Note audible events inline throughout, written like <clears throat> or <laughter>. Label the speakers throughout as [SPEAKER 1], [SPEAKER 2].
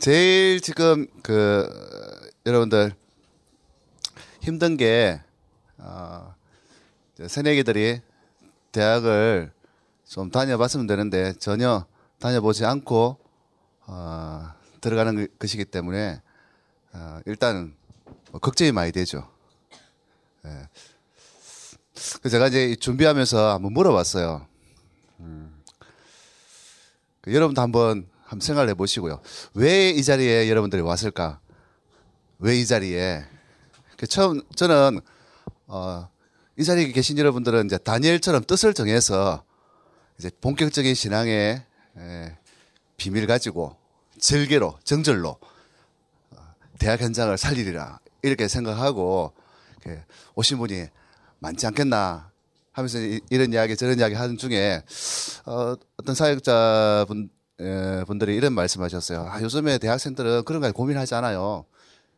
[SPEAKER 1] 제일 지금 그 여러분들 힘든 게 어, 새내기들이 대학을 좀 다녀봤으면 되는데 전혀 다녀보지 않고 어, 들어가는 것이기 때문에 어, 일단 뭐 걱정이 많이 되죠. 예. 그 제가 이제 준비하면서 한번 물어봤어요. 음. 그 여러분도 한번 한번 생각을 해보시고요. 왜 이 자리에 여러분들이 왔을까? 왜 이 자리에? 그 처음 저는 어, 이 자리에 계신 여러분들은 이제 다니엘처럼 뜻을 정해서 이제 본격적인 신앙의 에, 비밀 가지고 절개로 정절로 어, 대학 현장을 살리리라 이렇게 생각하고 오신 분이 많지 않겠나 하면서 이런 이야기 저런 이야기 하는 중에 어, 어떤 사역자분 에, 분들이 이런 말씀하셨어요. 아, 요즘에 대학생들은 그런 거 고민하지 않아요.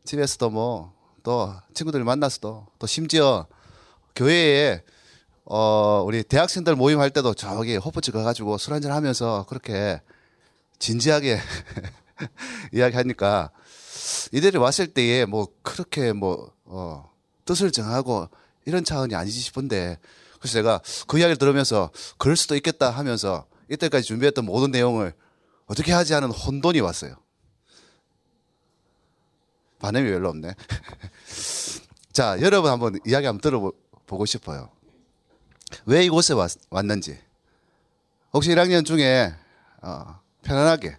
[SPEAKER 1] 집에서도 뭐 또 친구들 만나서도 또 심지어 교회에 어 우리 대학생들 모임할 때도 저기 호프집 가가지고 술 한잔 하면서 그렇게 진지하게 <laughs> 이야기하니까 이들이 왔을 때에 뭐 그렇게 뭐 어, 뜻을 정하고 이런 차원이 아니지 싶은데 그래서 제가 그 이야기를 들으면서 그럴 수도 있겠다 하면서 이때까지 준비했던 모든 내용을 어떻게 하지 하는 혼돈이 왔어요. 반응이 별로 없네. <laughs> 자, 여러분 한번 이야기 한번 들어보고 싶어요. 왜 이곳에 왔, 왔는지. 혹시 1학년 중에 어, 편안하게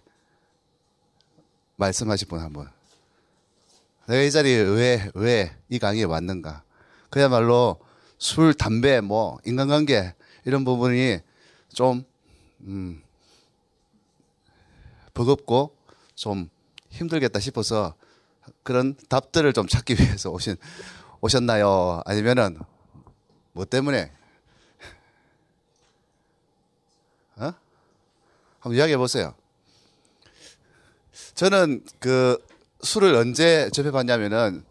[SPEAKER 1] 말씀하실 분 한번. 내가 이 자리에 왜, 왜 이 강의에 왔는가. 그야말로 술, 담배, 뭐, 인간관계, 이런 부분이 좀, 음, 버겁고 좀 힘들겠다 싶어서 그런 답들을 좀 찾기 위해서 오신, 오셨나요? 아니면은, 뭐 때문에? 어? 한번 이야기해 보세요. 저는 그 술을 언제 접해봤냐면은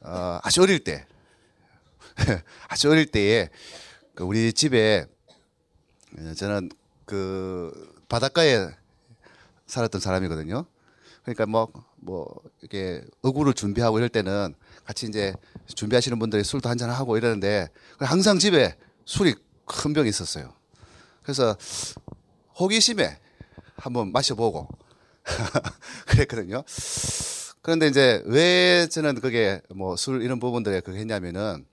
[SPEAKER 1] 어, 아주 어릴 때, <laughs> 아주 어릴 때에 그 우리 집에 저는 그 바닷가에 살았던 사람이거든요. 그러니까 뭐, 뭐, 이렇게 어구를 준비하고 이럴 때는 같이 이제 준비하시는 분들이 술도 한잔 하고 이러는데 항상 집에 술이 큰 병이 있었어요. 그래서 호기심에 한번 마셔보고 <laughs> 그랬거든요. 그런데 이제 왜 저는 그게 뭐 술 이런 부분들에 그게 했냐면은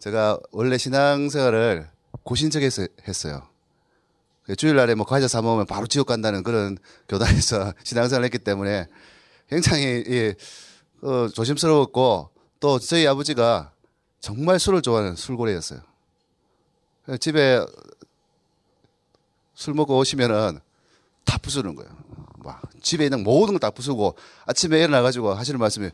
[SPEAKER 1] 제가 원래 신앙생활을 고신적에서 했어요. 그 주일날에 뭐 과자 사 먹으면 바로 지옥 간다는 그런 교단에서 <laughs> 신앙생활을 했기 때문에 굉장히 예, 어, 조심스러웠고 또 저희 아버지가 정말 술을 좋아하는 술고래였어요. 집에 술 먹고 오시면은 다 부수는 거예요. 막 집에 있는 모든 걸 다 부수고 아침에 일어나가지고 하시는 말씀이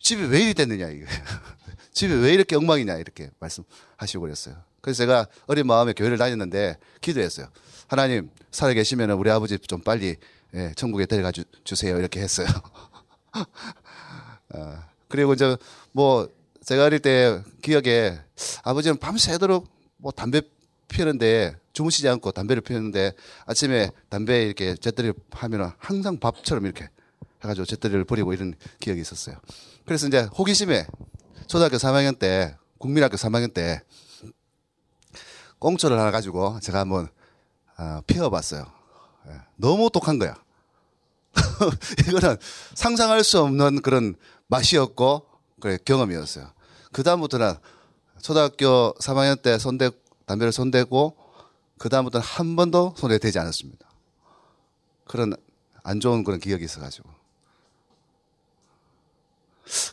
[SPEAKER 1] 집이 왜 이리 됐느냐 이게 <laughs> 집이 왜 이렇게 엉망이냐 이렇게 말씀하시고 그랬어요. 그래서 제가 어린 마음에 교회를 다녔는데 기도했어요. 하나님 살아 계시면 우리 아버지 좀 빨리 예, 천국에 데려가 주, 세요 이렇게 했어요. 어, <laughs> 그리고 이제 뭐 제가 어릴 때 기억에 아버지는 밤새도록 뭐 담배 피우는데 주무시지 않고 담배를 피우는데 아침에 담배 이렇게 잿더리를 하면 항상 밥처럼 이렇게 해가지고 잿더리를 버리고 이런 기억이 있었어요. 그래서 이제 호기심에 초등학교 3학년 때 국민학교 3학년 때 꽁초를 하나 가지고 제가 한번 어, 피워봤어요. 예, 너무 독한 거야. <laughs> 이거는 상상할 수 없는 그런 맛이었고 그래 경험이었어요. 그 다음부터는 초등학교 3학년 때 손대 담배를 손대고 그 다음부터는 한 번도 손에 대지 않았습니다. 그런 안 좋은 그런 기억이 있어가지고.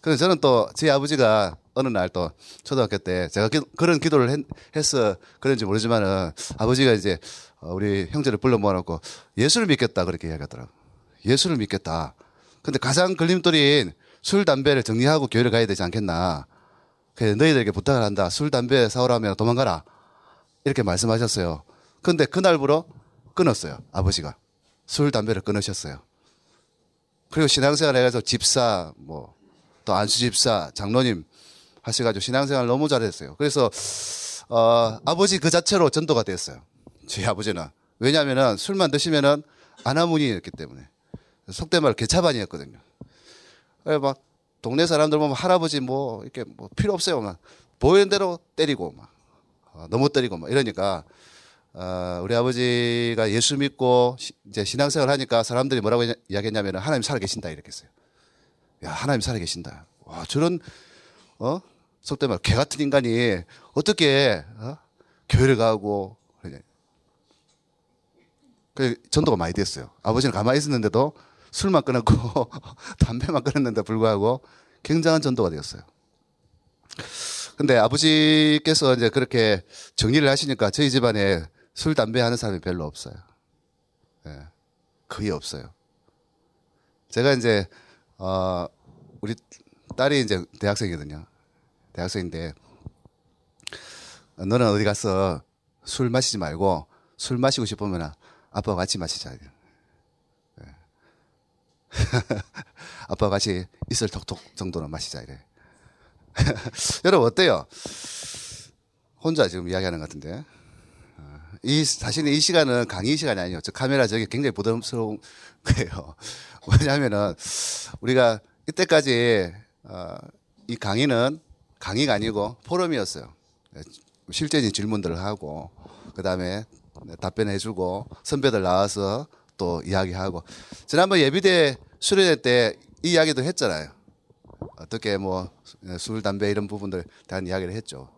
[SPEAKER 1] 그래서 저는 또 제 아버지가 어느 날 또 초등학교 때 제가 기, 그런 기도를 했, 했어 그런지 모르지만은 아버지가 이제 어, 우리 형제를 불러 모아놓고 예수를 믿겠다 그렇게 이야기하더라고. 예수를 믿겠다. 근데 가장 걸림돌인 술, 담배를 정리하고 교회를 가야 되지 않겠나. 그래서 너희들에게 부탁을 한다. 술, 담배 사오라면 도망가라. 이렇게 말씀하셨어요. 근데 그날부로 끊었어요. 아버지가. 술, 담배를 끊으셨어요. 그리고 신앙생활 해가지고 집사, 뭐, 또 안수 집사, 장로님 하셔가지고 신앙생활 너무 잘했어요. 그래서, 어, 아버지 그 자체로 전도가 됐어요. 제 아버지는. 왜냐면은 술만 드시면은 아나문이 있기 때문에. 속된 말 개차반이었거든요. 막 동네 사람들 보면 할아버지 뭐 이렇게 뭐 필요 없어요. 막 보이는 대로 때리고 막 어, 너무 때리고 막 이러니까 어, 우리 아버지가 예수 믿고 시, 이제 신앙생활 하니까 사람들이 뭐라고 이야기했냐면 하나님 살아계신다 이렇게 했어요. 야 하나님 살아계신다. 와 저런 어 속된 말개 같은 인간이 어떻게 어? 교회를 가고 그 전도가 많이 됐어요. 아버지는 가만히 있었는데도 술만 끊었고 <laughs> 담배만 끊었는데 불구하고 굉장한 전도가 되었어요. 근데 아버지께서 이제 그렇게 정리를 하시니까 저희 집안에 술, 담배 하는 사람이 별로 없어요. 네, 거의 없어요. 제가 이제, 어, 우리 딸이 이제 대학생이거든요. 대학생인데, 너는 어디 가서 술 마시지 말고 술 마시고 싶으면 아빠와 같이 마시자. 네. <laughs> 아빠와 같이 이슬 톡톡 정도는 마시자 이래. <laughs> 여러분 어때요? 혼자 지금 이야기하는 것 같은데. 어, 이 사실은 이 시간은 강의 시간이. 저 카메라 저기 굉장히 부담스러운 <laughs> 거예요. 왜냐하면은 우리가 이때까지 어, 이 강의는 강의가 아니고 포럼이었어요. 실제적인 질문들을 하고 그 다음에 답변해주고 선배들 나와서 또 이야기하고 지난번 예비대 수련회 때 이 이야기도 했잖아요. 어떻게 뭐 술, 담배 이런 부분들 대한 이야기를 했죠.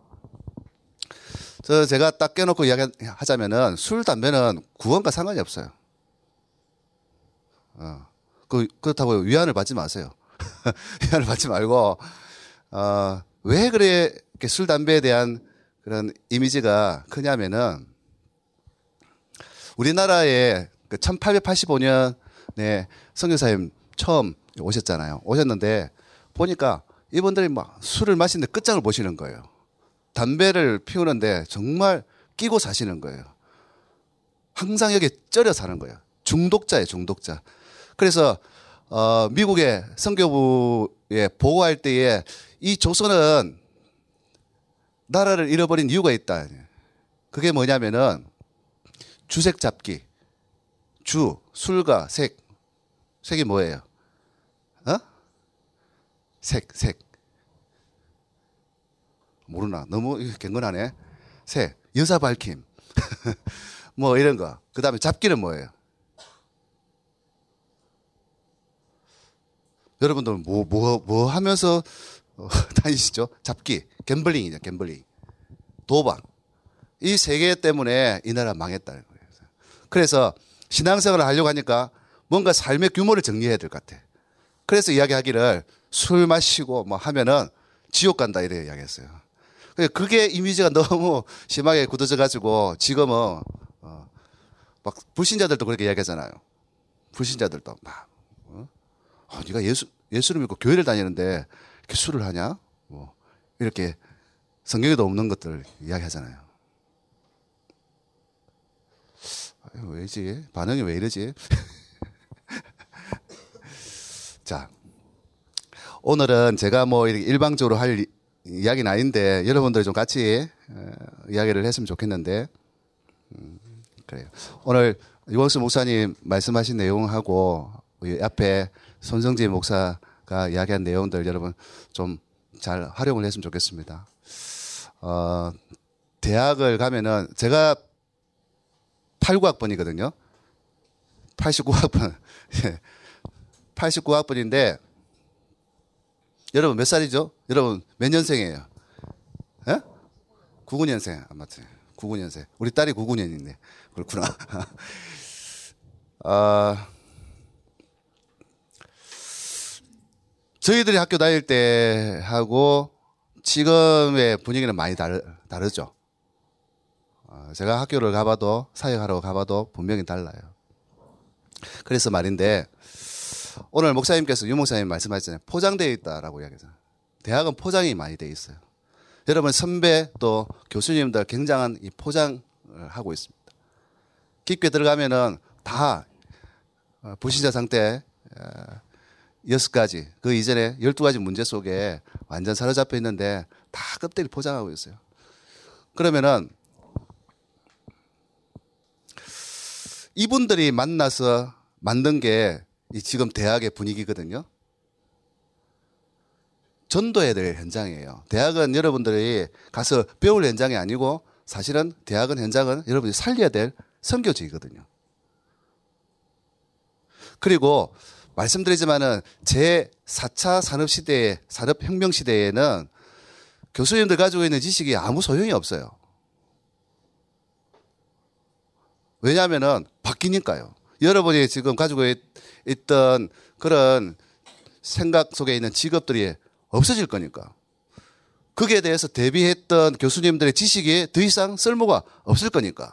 [SPEAKER 1] 저 제가 딱 껴놓고 이야기하자면은 술, 담배는 구원과 상관이 없어요. 어. 그, 그렇다고 위안을 받지 마세요. <laughs> 위안을 받지 말고, 어, 왜 그래, 술, 담배에 대한 그런 이미지가 크냐면은, 우리나라에 그 1885년에 성교사님 처음 오셨잖아요. 오셨는데 보니까 이분들이 막 술을 마시는데 끝장을 보시는 거예요. 담배를 피우는데 정말 끼고 사시는 거예요. 항상 여기 쩔여 사는 거예요. 중독자예요, 중독자. 그래서 어, 미국의 선교부에 보고할 때에 이 조선은 나라를 잃어버린 이유가 있다. 그게 뭐냐면은 주색 잡기. 주, 술과 색. 색이 뭐예요? 어? 색, 색. 모르나? 너무 갱건하네. 색. 여사 밝힘. <laughs> 뭐 이런 거. 그 다음에 잡기는 뭐예요? 여러분들 뭐, 뭐, 뭐 하면서 어, <laughs> 다니시죠? 잡기. 갬블링이죠, 갬블링. 도박. 이 세 개 때문에 이 나라 거예요. 그래서 신앙생활을 하려고 하니까 뭔가 삶의 규모를 정리해야 될 것 같아. 그래서 이야기하기를 술 마시고 뭐 하면은 지옥 간다 이래 이야기했어요. 그게 이미지가 <laughs> 너무 심하게 굳어져 가지고 지금은 어, 막 불신자들도 그렇게 이야기하잖아요. 불신자들도 막 어? 아, 네가 예수 예수를 믿고 교회를 다니는데 이렇게 술을 하냐? 뭐 이렇게 성경에도 없는 것들 이야기하잖아요. 아유, 왜지? 반응이 왜 이러지? <laughs> 자, 오늘은 제가 뭐 일방적으로 할 이야기는 아닌데 여러분들 좀 같이 어, 이야기를 했으면 좋겠는데 음, 그래요. 오늘 유원수 목사님 말씀하신 내용하고 앞에 손성재 목사가 이야기한 내용들 여러분 좀 잘 활용을 했으면 좋겠습니다. 어, 대학을 가면은 제가 89학번이거든요. 89학번. 89학번인데 <laughs> 여러분 몇 살이죠? 여러분 몇 년생이에요? 예? 99년생. 아, 맞지. 99년생. 우리 딸이 99년인데. 그렇구나. <laughs> 아, 저희들이 학교 다닐 때 하고 지금의 분위기는 많이 다르, 다르죠. 어, 제가 학교를 가봐도 사역하러 가봐도 분명히 달라요. 그래서 말인데 오늘 목사님께서 유 목사님 말씀하셨잖아요. 포장되어 있다라고 이야기하잖아요. 대학은 포장이 많이 되어 있어요. 여러분 선배 또 교수님들 굉장한 이 포장을 하고 있습니다. 깊게 들어가면은 다 어, 불신자 상태 어, 여섯 가지 그 이전에 열두 가지 문제 속에 완전 사로잡혀 있는데 다 껍데기 포장하고 있어요. 그러면은 이분들이 만나서 만든 게이 지금 대학의 분위기거든요. 전도해야 될 현장이에요. 대학은 여러분들이 가서 배울 현장이 아니고 사실은 대학은 현장은 여러분이 살려야 될 선교지이거든요. 그리고 말씀드리지만은 제 4차 산업 시대에, 산업 혁명 시대에는 교수님들 가지고 있는 지식이 아무 소용이 없어요. 왜냐하면은 바뀌니까요. 여러분이 지금 가지고 있, 던 그런 생각 속에 있는 직업들이 없어질 거니까. 거기에 대해서 대비했던 교수님들의 지식이 더 이상 쓸모가 없을 거니까.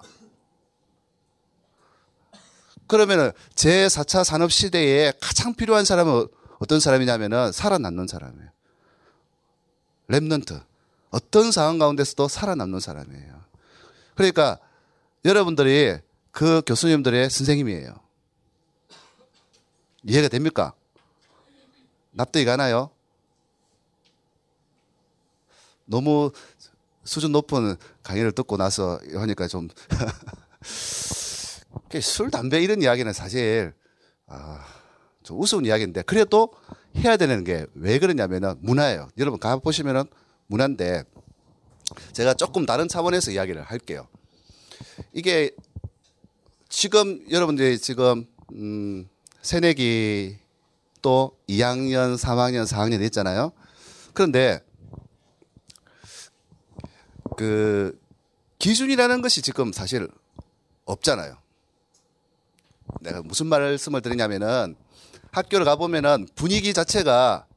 [SPEAKER 1] 그러면은 제 4차 산업 시대에 가장 필요한 사람은 어떤 사람이냐면은 살아남는 사람이에요. remnant. 어떤 상황 가운데서도 살아남는 사람이에요. 그러니까 여러분들이 그 교수님들의 선생님이에요. 이해가 됩니까? 납득이 가나요? 너무 수준 높은 강의를 듣고 나서 하니까 좀 <laughs> 술, 담배 이런 이야기는 사실 아, 좀 우스운 이야기인데 그래도 해야 되는 게 왜 그러냐면은 문화예요. 여러분 가 보시면은 문화인데 제가 조금 다른 차원에서 이야기를 할게요. 이게 지금 여러분들이 지금 음, 새내기 또 2학년, 3학년, 4학년 있잖아요. 그런데 그 기준이라는 것이 지금 사실 없잖아요. 내가 무슨 말씀을 드리냐면은 학교를 가보면은 분위기 자체가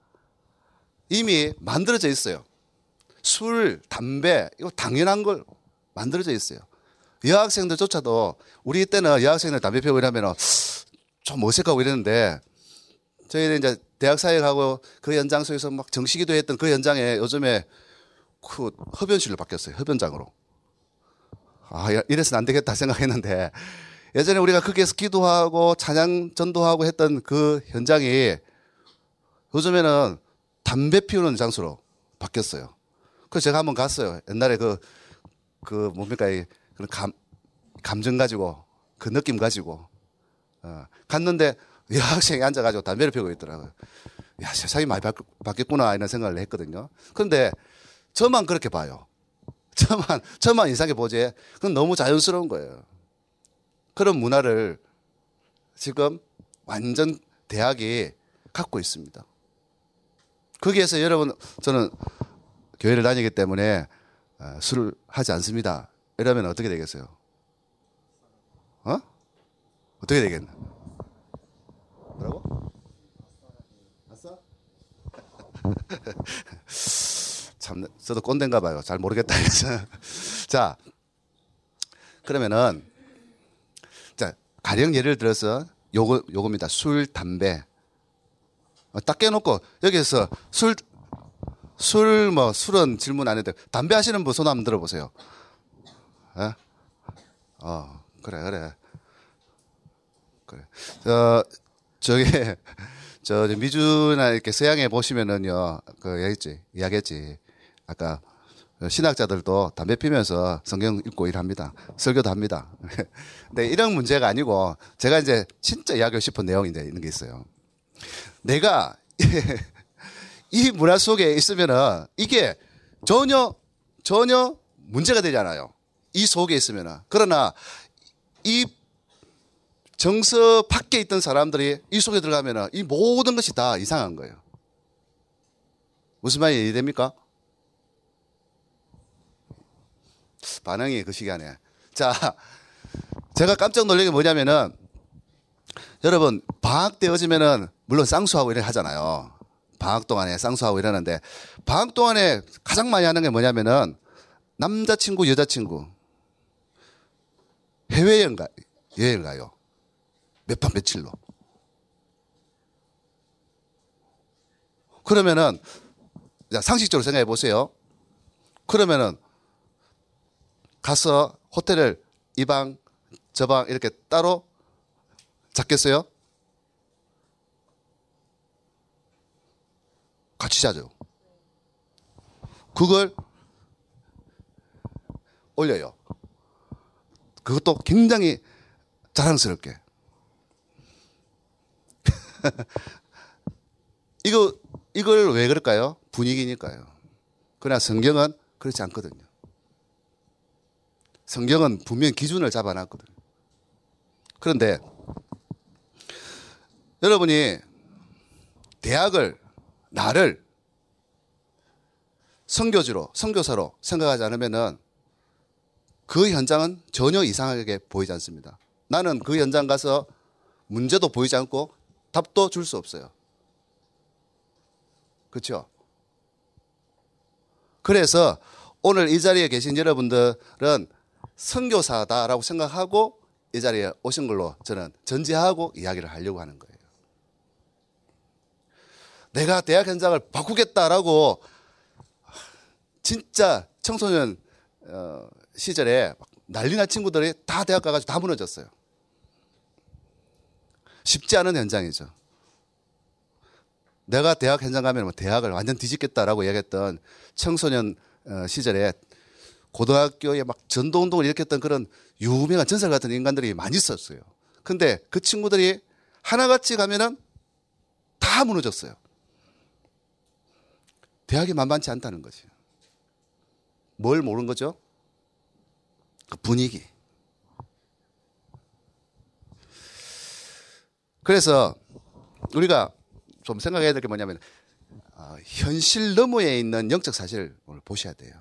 [SPEAKER 1] 이미 만들어져 있어요. 술, 담배, 이거 당연한 걸 만들어져 있어요. 여학생들조차도 우리 때는 여학생들 담배 피우고 이러면은 좀 어색하고 이랬는데 저희는 이제 대학 사회 가고 그 연장소에서 막 정시기도 했던 그 연장에 요즘에 그 흡연실로 바뀌었어요. 흡연장으로. 아, 이래서는 안 되겠다 생각했는데 예전에 우리가 거기에서 기도하고 찬양 전도하고 했던 그 현장이 요즘에는 담배 피우는 장소로 바뀌었어요. 그래서 제가 한번 갔어요. 옛날에 그, 그 뭡니까, 그런 감, 감정 가지고, 그 느낌 가지고, 어, 갔는데 여학생이 <laughs> 앉아가지고 담배를 피우고 있더라고요. 야, 세상이 많이 바뀌었구나, 이런 생각을 했거든요. 그런데 저만 그렇게 봐요. <laughs> 저만, 저만 이상하게 보지. 그건 너무 자연스러운 거예요. 그런 문화를 지금 완전 대학이 갖고 있습니다. 거기에서 여러분, 저는 교회를 다니기 때문에 어, 술을 하지 않습니다. 이러면 어떻게 되겠어요? 어? 어떻게 되겠나? 뭐라고? 아싸? <laughs> 참, 저도 꼰대인가 봐요. 잘 모르겠다. <laughs> 자, 그러면은, 자, 가령 예를 들어서 요거, 요겁니다. 술, 담배. 어, 딱 깨놓고, 여기서 술, 술, 뭐, 술은 질문 안 해도 담배 하시는 분 손 한번 들어보세요. 에? 어, 그래, 그래. 그래. <laughs> 저, 저기, 저, 미주나 이렇게 서양에 보시면은요, 그, 얘기했지, 이야기했지. 아까 신학자들도 담배 피면서 성경 읽고 일합니다. 설교도 합니다. <laughs> 근데 이런 문제가 아니고 제가 이제 진짜 이야기하고 싶은 이제 있는 게 있어요. 내가 <laughs> 이 문화 속에 있으면은 이게 전혀 전혀 문제가 되지 않아요. 이 속에 있으면은 그러나 이 정서 밖에 있던 사람들이 이 속에 들어가면은 이 모든 것이 다 이상한 거예요. 무슨 말이 이해됩니까? 반응이 그 시간에. 자, 제가 깜짝 놀란 게 뭐냐면은 여러분 방학 때어지면은 물론 쌍수하고 이래 하잖아요. 방학 동안에 쌍수하고 이러는데 방학 동안에 가장 많이 하는 게 뭐냐면은 남자친구 여자친구 해외여행 가 여행 가요. 몇판 며칠로. 그러면은 상식적으로 생각해 보세요. 그러면은 가서 호텔을 이 방, 저 방 이렇게 따로 잡겠어요? 같이 자죠. 그걸 올려요. 그것도 굉장히 자랑스럽게. <laughs> 이거 이걸 왜 그럴까요? 분위기니까요. 그러나 성경은 그렇지 않거든요. 성경은 분명 기준을 잡아놨거든요. 그런데 여러분이 대학을 나를 선교지로 선교사로 생각하지 않으면은 그 현장은 전혀 이상하게 보이지 않습니다. 나는 그 현장 가서 문제도 보이지 않고 답도 줄 수 없어요. 그렇죠? 그래서 오늘 이 자리에 계신 여러분들은 선교사다라고 생각하고 이 자리에 오신 걸로 저는 전제하고 이야기를 하려고 하는 거예요. 내가 대학 현장을 바꾸겠다라고 진짜 청소년 어, 시절에 난리난 친구들이 다 대학 가가지고 다 무너졌어요. 쉽지 않은 현장이죠. 내가 대학 현장 가면 뭐 대학을 완전 뒤집겠다라고 얘기했던 청소년 어, 시절에 고등학교에 막 전도운동을 일으켰던 그런 유명한 전설 같은 인간들이 많이 있었어요. 근데 그 친구들이 하나같이 가면은 다 무너졌어요. 대학이 만만치 않다는 거지. 뭘 모르는 거죠? 그 분위기. 그래서 우리가 좀 생각해야 될 게 뭐냐면 어, 현실 너머에 있는 영적 사실을 보셔야 돼요.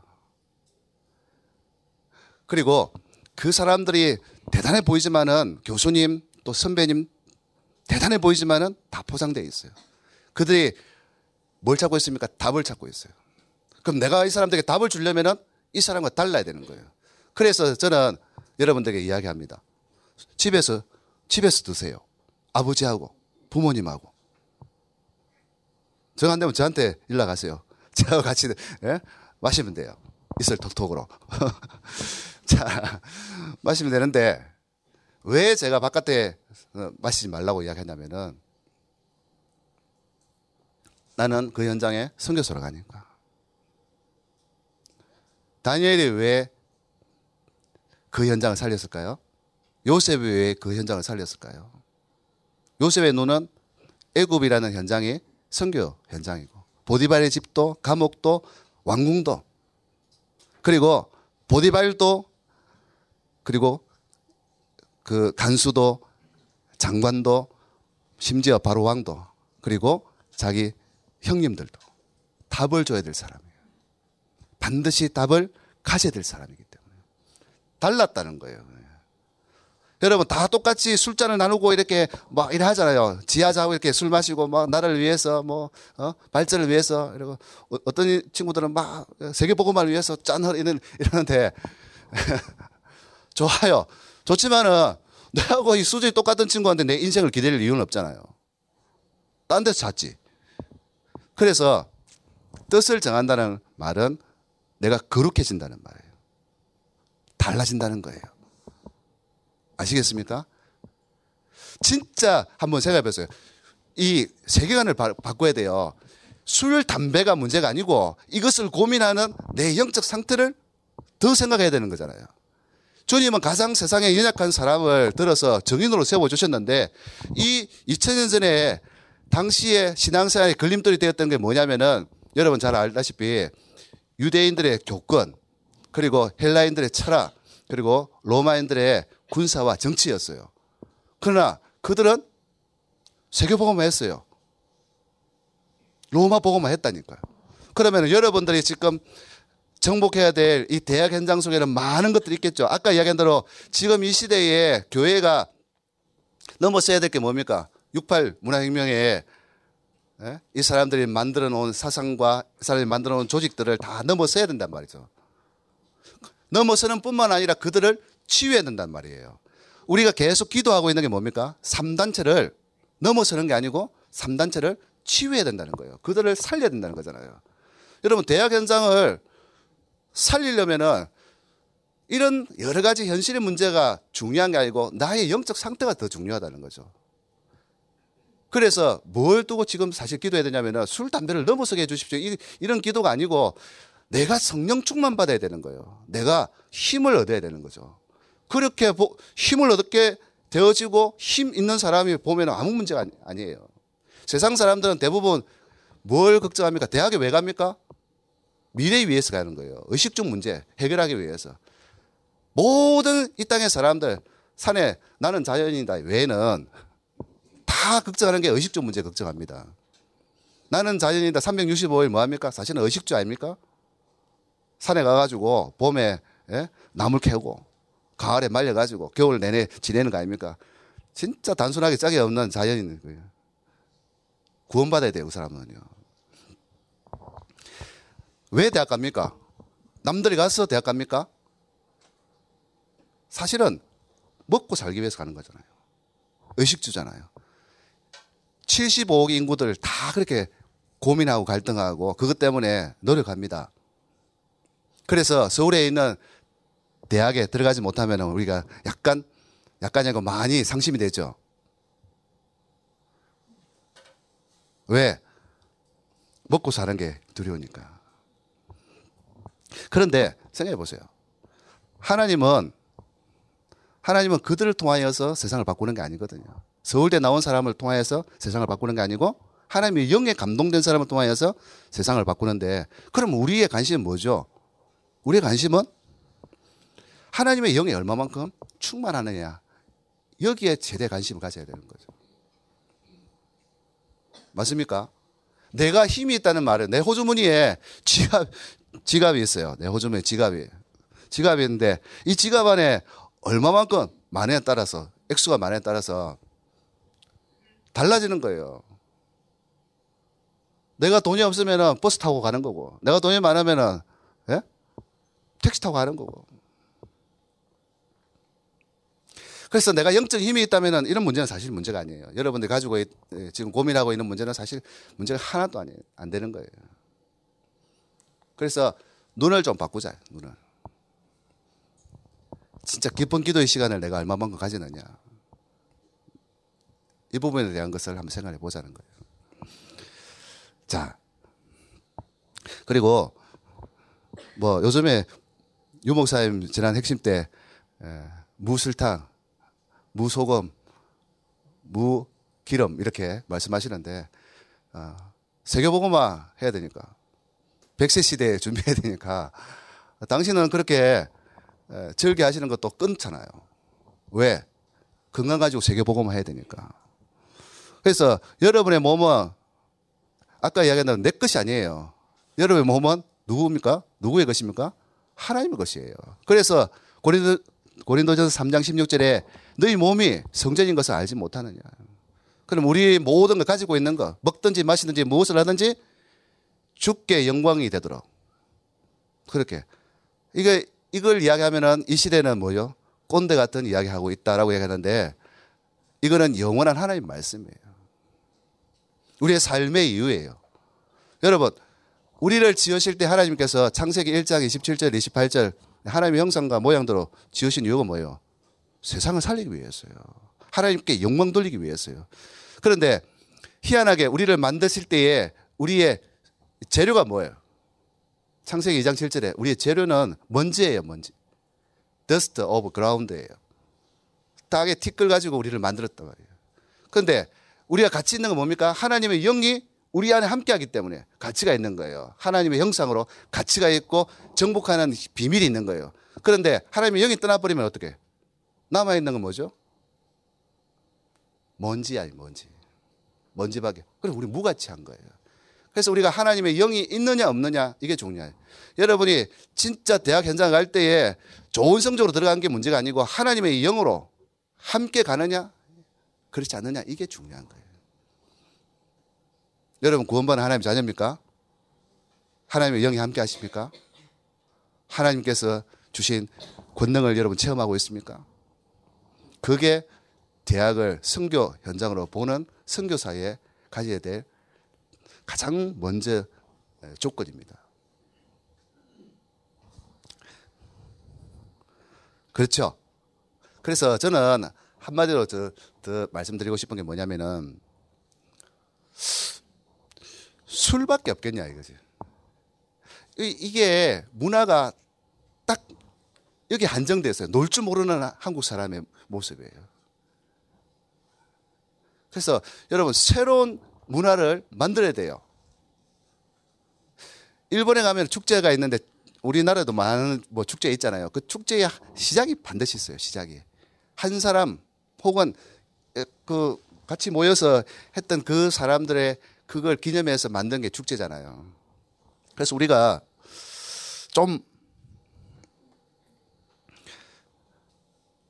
[SPEAKER 1] 그리고 그 사람들이 대단해 보이지만은 교수님 또 선배님 대단해 보이지만은 다 포장되어 있어요. 그들이 뭘 찾고 있습니까? 답을 찾고 있어요. 그럼 내가 이 사람들에게 답을 주려면은 이 사람과 달라야 되는 거예요. 그래서 저는 여러분들에게 이야기합니다. 집에서 집에서 드세요. 아버지하고 부모님하고. 정 안 되면 저한테 연락 하세요. <laughs> 저하고 같이 예? 마시면 돼요. 이슬 톡톡으로. <laughs> 자, 마시면 되는데 왜 제가 바깥에 어, 마시지 말라고 이야기했냐면은 나는 그 현장에 선교소로 가니까. 다니엘이 왜 그 현장을 살렸을까요? 요셉이 왜그 현장을 살렸을까요? 요셉의 눈은 애굽이라는 현장이 선교 현장이고 보디발의 집도 감옥도 왕궁도 그리고 보디발도 그리고 그 간수도 장관도 심지어 바로 왕도 그리고 자기 형님들도 답을 줘야 될 사람이에요. 반드시 답을 가져야 될 때문에 달랐다는 거예요. 여러분 다 똑같이 술잔을 나누고 이렇게 막 이래 하잖아요. 지하자고 이렇게 술 마시고 막 나라를 위해서 뭐 어? 발전을 위해서 이러고 어, 어떤 친구들은 막 세계 보고만을 위해서 짠 이런 이러는데 <laughs> 좋아요. 좋지만은 내하고 이 수준이 똑같은 친구한테 내 인생을 기다릴 이유는 없잖아요. 딴 데서 잤지. 그래서 뜻을 정한다는 말은 내가 거룩해진다는 말이에요. 달라진다는 거예요. 아시겠습니까? 진짜 한번 생각해 보세요. 이 세계관을 바, 바꿔야 돼요. 술, 담배가 문제가 아니고 이것을 고민하는 내 영적 상태를 더 생각해야 되는 거잖아요. 주님은 가장 세상에 연약한 사람을 들어서 정인으로 세워주셨는데 이 2000년 전에 당시에 신앙생활의 걸림돌이 되었던 게 뭐냐면은 여러분 잘 알다시피 유대인들의 교권 그리고 헬라인들의 철학 그리고 로마인들의 군사와 정치였어요. 그러나 그들은 세계 보고만 했어요. 로마 보고만 했다니까요. 그러면 여러분들이 지금 정복해야 될 이 대학 현장 속에는 많은 것들이 있겠죠. 아까 이야기한 대로 지금 이 시대에 교회가 넘어서야 될 게 뭡니까? 68 문화혁명에 예? 이 사람들이 만들어 놓은 사상과 이 사람들이 만들어 놓은 조직들을 다 넘어서야 된단 말이죠. 넘어서는 뿐만 아니라 그들을 치유해야 된단 말이에요. 우리가 계속 기도하고 있는 게 뭡니까? 3단체를 넘어서는 게 아니고 3단체를 치유해야 된다는 거예요. 그들을 살려야 된다는 거잖아요. 여러분, 대학 현장을 살리려면은 이런 여러 가지 현실의 문제가 중요한 게 아니고 나의 영적 상태가 더 중요하다는 거죠. 그래서 뭘 두고 지금 사실 기도해야 되냐면은 술, 담배를 넘어서게 해주십시오. 이, 런 기도가 아니고 내가 성령 충만 받아야 되는 거예요. 내가 힘을 얻어야 되는 거죠. 그렇게 힘을 얻게 되어지고 힘 있는 사람이 보면 아무 문제가 아니 에요. 세상 사람들은 대부분 뭘 걱정합니까? 대학에 왜 갑니까? 미래 위해서 가는 거예요. 의식적 문제 해결하기 위해서. 모든 이 땅의 사람들 산에 나는 자연이다 외에는 다 걱정하는 게 의식적 문제 걱정합니다. 나는 자연이다 365일 뭐 합니까? 사실은 의식주 아닙니까? 산에 가가지고 봄에 예? 나물 캐고 가을에 말려가지고 겨울 내내 지내는 거 아닙니까? 진짜 단순하게 짝이 없는 자연인 거예요. 구원받아야 돼요, 그 사람은요. 왜 대학 갑니까? 남들이 가서 대학 갑니까? 사실은 먹고 살기 위해서 가는 거잖아요. 의식주잖아요. 75억 인구들 다 그렇게 고민하고 갈등하고 그것 때문에 노력합니다. 그래서 서울에 있는 대학에 들어가지 못하면 우리가 약간, 약간이고 많이 상심이 되죠. 왜? 먹고 사는 게 두려우니까. 그런데 생각해 보세요. 하나님은 하나님은 그들을 통하여서 세상을 바꾸는 게 아니거든요. 서울대 나온 사람을 통하여서 세상을 바꾸는 게 아니고 하나님이 영에 감동된 사람을 통하여서 세상을 바꾸는데 그럼 우리의 관심은 뭐죠? 우리의 관심은 하나님의 영이 얼마만큼 충만하느냐. 여기에 최대 관심을 가져야 되는 거죠. 맞습니까? 내가 힘이 있다는 말은 내 호주머니에 지갑, 지갑이 있어요. 내 호주머니에 지갑이. 지갑이 있는데 이 지갑 안에 얼마만큼 만에 따라서 액수가 만에 따라서 달라지는 거예요. 내가 돈이 없으면 버스 타고 가는 거고, 내가 돈이 많으면 예? 택시 타고 가는 거고. 그래서 내가 영적 힘이 있다면 이런 문제는 사실 문제가 아니에요. 여러분들이 가지고 있, 예, 지금 고민하고 있는 문제는 사실 문제가 하나도 아니에요. 안 되는 거예요. 그래서 눈을 좀 바꾸자, 눈을. 진짜 깊은 기도의 시간을 내가 얼마만큼 가지느냐. 이 부분에 대한 것을 한번 생각해 보자는 거예요. 자. 그리고 뭐 요즘에 유목사님 지난 핵심 때 에, 무술탕, 무소금, 무기름 이렇게 말씀하시는데 어, 세계보고만 해야 되니까 백세 시대에 준비해야 되니까 당신은 그렇게 절개하시는 것도 끊잖아요. 왜? 건강 가지고 세계보고만 해야 되니까. 그래서 여러분의 몸은 아까 이야기한 내 것이 아니에요. 여러분의 몸은 누구입니까? 누구의 것입니까? 하나님의 것이에요. 그래서 고린도, 고린도전서 3장 16절에 너희 몸이 성전인 것을 알지 못하느냐. 그럼 우리 모든 걸 가지고 있는 거, 먹든지 마시든지 무엇을 하든지 죽게 영광이 되도록. 그렇게. 이게 이걸 이야기하면은 이 시대는 뭐요? 꼰대 같은 이야기하고 있다라고 얘기하는데 이거는 영원한 하나님 말씀이에요. 우리의 삶의 이유예요. 여러분, 우리를 지으실 때 하나님께서 창세기 1장 27절, 28절 하나님의 형상과 모양대로 지으신 이유가 뭐예요? 세상을 살리기 위해서요. 하나님께 영광 돌리기 위해서요. 그런데 희한하게 우리를 만드실 때에 우리의 재료가 뭐예요? 창세기 2장 7절에 우리의 재료는 먼지예요, 먼지. dust of ground예요. 땅에 티끌 가지고 우리를 만들었단 말이에요. 그런데 우리가 같이 있는 건 뭡니까? 하나님의 영이 우리 안에 함께하기 때문에 가치가 있는 거예요. 하나님의 형상으로 가치가 있고 정복하는 비밀이 있는 거예요. 그런데 하나님의 영이 떠나버리면 어떻게? 남아 있는 건 뭐죠? 먼지야, 먼지. 먼지밖에. 그래 우리 무가치한 거예요. 그래서 우리가 하나님의 영이 있느냐 없느냐 이게 중요해요. 여러분이 진짜 대학 현장 갈 때에 좋은 성적으로 들어간 게 문제가 아니고 하나님의 영으로 함께 가느냐 그렇지 않느냐 이게 중요한 거예요. 여러분 구원받은 하나님 자녀입니까? 하나님의 영이 함께 하십니까? 하나님께서 주신 권능을 여러분 체험하고 있습니까? 그게 대학을 선교 현장으로 보는 선교사에 가져야 될 가장 먼저 조건입니다. 그렇죠. 그래서 저는 한마디로 더, 더 말씀드리고 싶은 게 뭐냐면은 술밖에 없겠냐 이거지. 이게 문화가 딱 여기 한정돼 있어요. 놀줄 모르는 한국 사람의 모습이에요. 그래서 여러분 새로운 문화를 만들어야 돼요. 일본에 가면 축제가 있는데 우리나라도 많은 뭐 축제 있잖아요. 그 축제의 시작이 반드시 있어요. 시작이 한 사람 혹은 그 같이 모여서 했던 그 사람들의 그걸 기념해서 만든 게 축제잖아요. 그래서 우리가 좀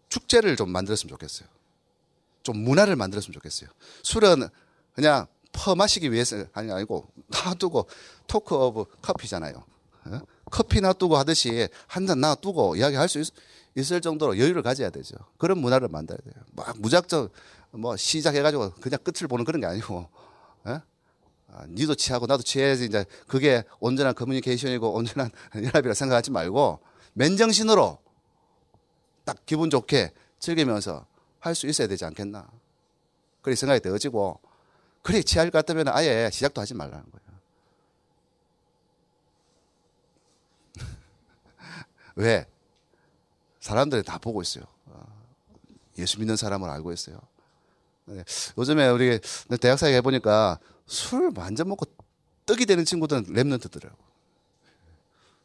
[SPEAKER 1] 축제를 좀 만들었으면 좋겠어요. 좀 문화를 만들었으면 좋겠어요. 술은 그냥 퍼 마시기 위해서 아니 아니고 놔두고 talk over coffee잖아요. 어? 커피 놔두고 하듯이 한 잔 놔두고 이야기할 수 있, 있을 정도로 여유를 가져야 되죠. 그런 문화를 만들어야 돼요. 막 무작정 뭐 시작해가지고 그냥 끝을 보는 그런 게 아니고, 예? 아, 니도 취하고 나도 취해야지 이제 그게 온전한 커뮤니케이션이고 <laughs> 온전한 연합이라 생각하지 말고 맨정신으로 딱 기분 좋게 즐기면서 할 수 있어야 되지 않겠나. 그렇게 생각이 되어지고, 그래 취할 것 같으면 아예 시작도 하지 말라는 거예요. <laughs> 왜? 사람들이 다 보고 있어요. 어, 예수 믿는 사람을 알고 있어요. 네. 요즘에 우리 대학 사에 해보니까 술 완전 먹고 떡이 되는 친구들은 랩런트더라고.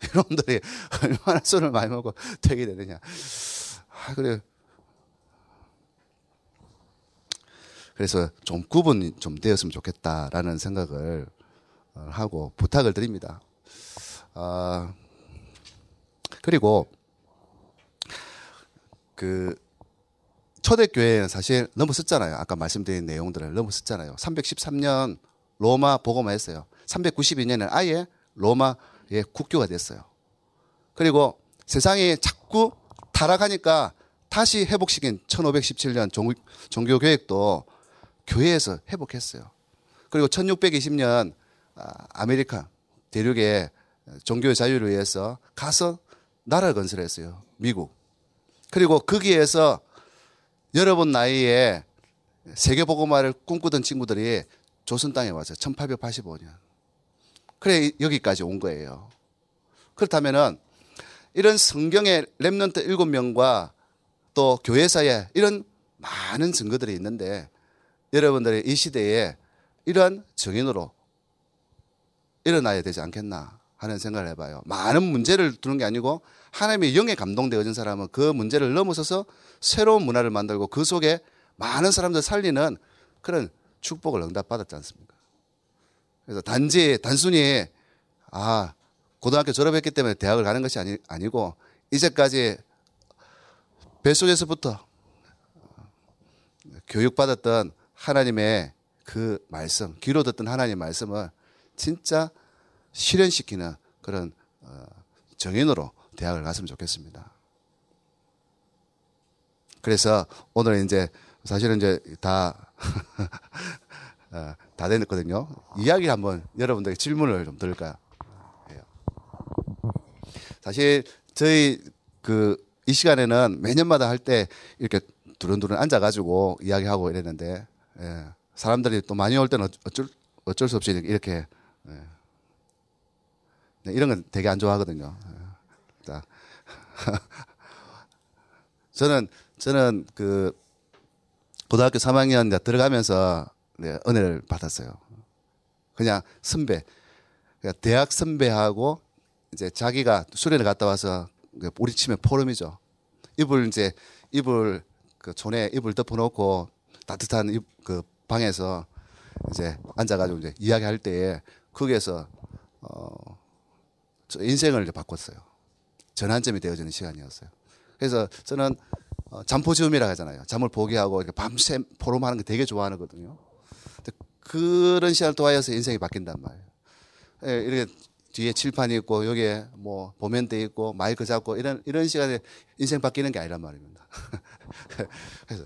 [SPEAKER 1] <laughs> 여러분들이 얼마나 술을 많이 먹고 떡이 되느냐. 아, 그래. 그래서 좀 구분이 좀 되었으면 좋겠다라는 생각을 어, 하고 부탁을 드립니다. 아, 그리고 그 초대교회는 사실 너무 썼잖아요. 아까 말씀드린 내용들을 너무 썼잖아요. 313년 로마 복음화 했어요. 392년에 아예 로마의 국교가 됐어요. 그리고 세상이 자꾸 타락하니까 다시 회복시킨 1517년 종교 교획도 교회에서 회복했어요. 그리고 1620년 아, 아메리카 대륙의 종교의 자유를 위해서 가서 나라를 건설했어요. 미국. 그리고 거기에서 여러분 나이에 세계복음화를 꿈꾸던 친구들이 조선 땅에 와서 1885년. 그래 여기까지 온 거예요. 그렇다면은 이런 성경의 remnant 7명과 또 교회사에 이런 많은 증거들이 있는데 여러분들이 이 시대에 이런 정인으로 일어나야 되지 않겠나 하는 생각을 해봐요. 많은 문제를 두는 게 아니고 하나님의 영에 감동되어진 사람은 그 문제를 넘어서서 새로운 문화를 만들고 그 속에 많은 사람들 살리는 그런 축복을 응답받았지 않습니까? 그래서 단지 단순히 아 고등학교 졸업했기 때문에 대학을 가는 것이 아니, 아니고 이제까지 뱃속에서부터 교육받았던 하나님의 그 말씀, 귀로 듣던 하나님의 말씀을 진짜 실현시키는 그런 어, 정인으로 대학을 갔으면 좋겠습니다. 그래서 오늘 이제 사실은 이제 다, <laughs> 어, 다 됐거든요. 이야기 한번 여러분들에게 질문을 좀 드릴까 해요. 사실 저희 그 이 시간에는 매년마다 할 때 이렇게 두른두른 앉아가지고 이야기하고 이랬는데 예, 사람들이 또 많이 올 때는 어쩔 어쩔 수 없이 이렇게 예. 네, 이런 건 되게 안 좋아하거든요. 자, <laughs> 저는 저는 그 고등학교 3학년 들어가면서 네, 은혜를 받았어요. 그냥 선배, 그러니까 대학 선배하고 이제 자기가 수련을 갔다 와서 그 우리 치면 포럼이죠. 이불 이제 이불 그 존에 이불 덮어놓고 따뜻한 입, 그 방에서 이제 앉아가지고 이제 이야기할 때에 거기에서 어 인생을 이제 바꿨어요. 전환점이 되어지는 시간이었어요. 그래서 저는 어, 잠포지음이라 하잖아요. 잠을 포기하고 이렇게 밤새 포럼하는 거 되게 좋아하거든요. 그런 시간을 통하여서 인생이 바뀐단 말이에요. 예, 이렇게 뒤에 칠판이 있고 여기에 뭐 보면대 있고 마이크 잡고 이런 이런 시간에 인생 바뀌는 게 아니란 말입니다. <laughs> 그래서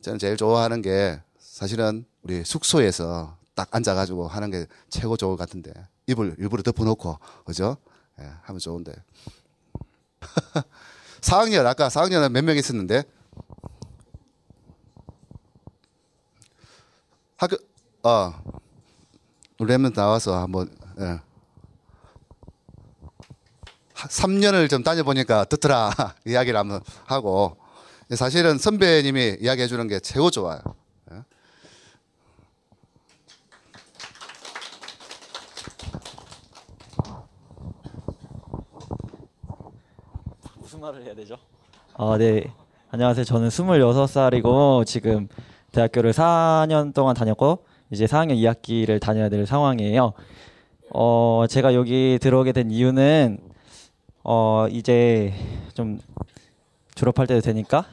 [SPEAKER 1] 저는 제일 좋아하는 게 사실은 우리 숙소에서 딱 앉아가지고 하는 게 최고 좋을 것 같은데 입을 일부러 덮어놓고 그죠? 예, 하면 좋은데 <laughs> 4학년 아까 4학년은 몇 명 있었는데 학교 어 랩면 나와서 한번 예. 3년을 좀 다녀보니까 듣더라 <laughs> 이야기를 한번 하고 사실은 선배님이 이야기해 주는 게 최고 좋아요. 예.
[SPEAKER 2] 무슨 말을 해야 되죠? 아, 네. 안녕하세요. 저는 26살이고 지금 대학교를 4년 동안 다녔고 이제 4학년 2학기를 다녀야 될 상황이에요. 어, 제가 여기 들어오게 된 이유는 어, 이제 좀 졸업할 때도 되니까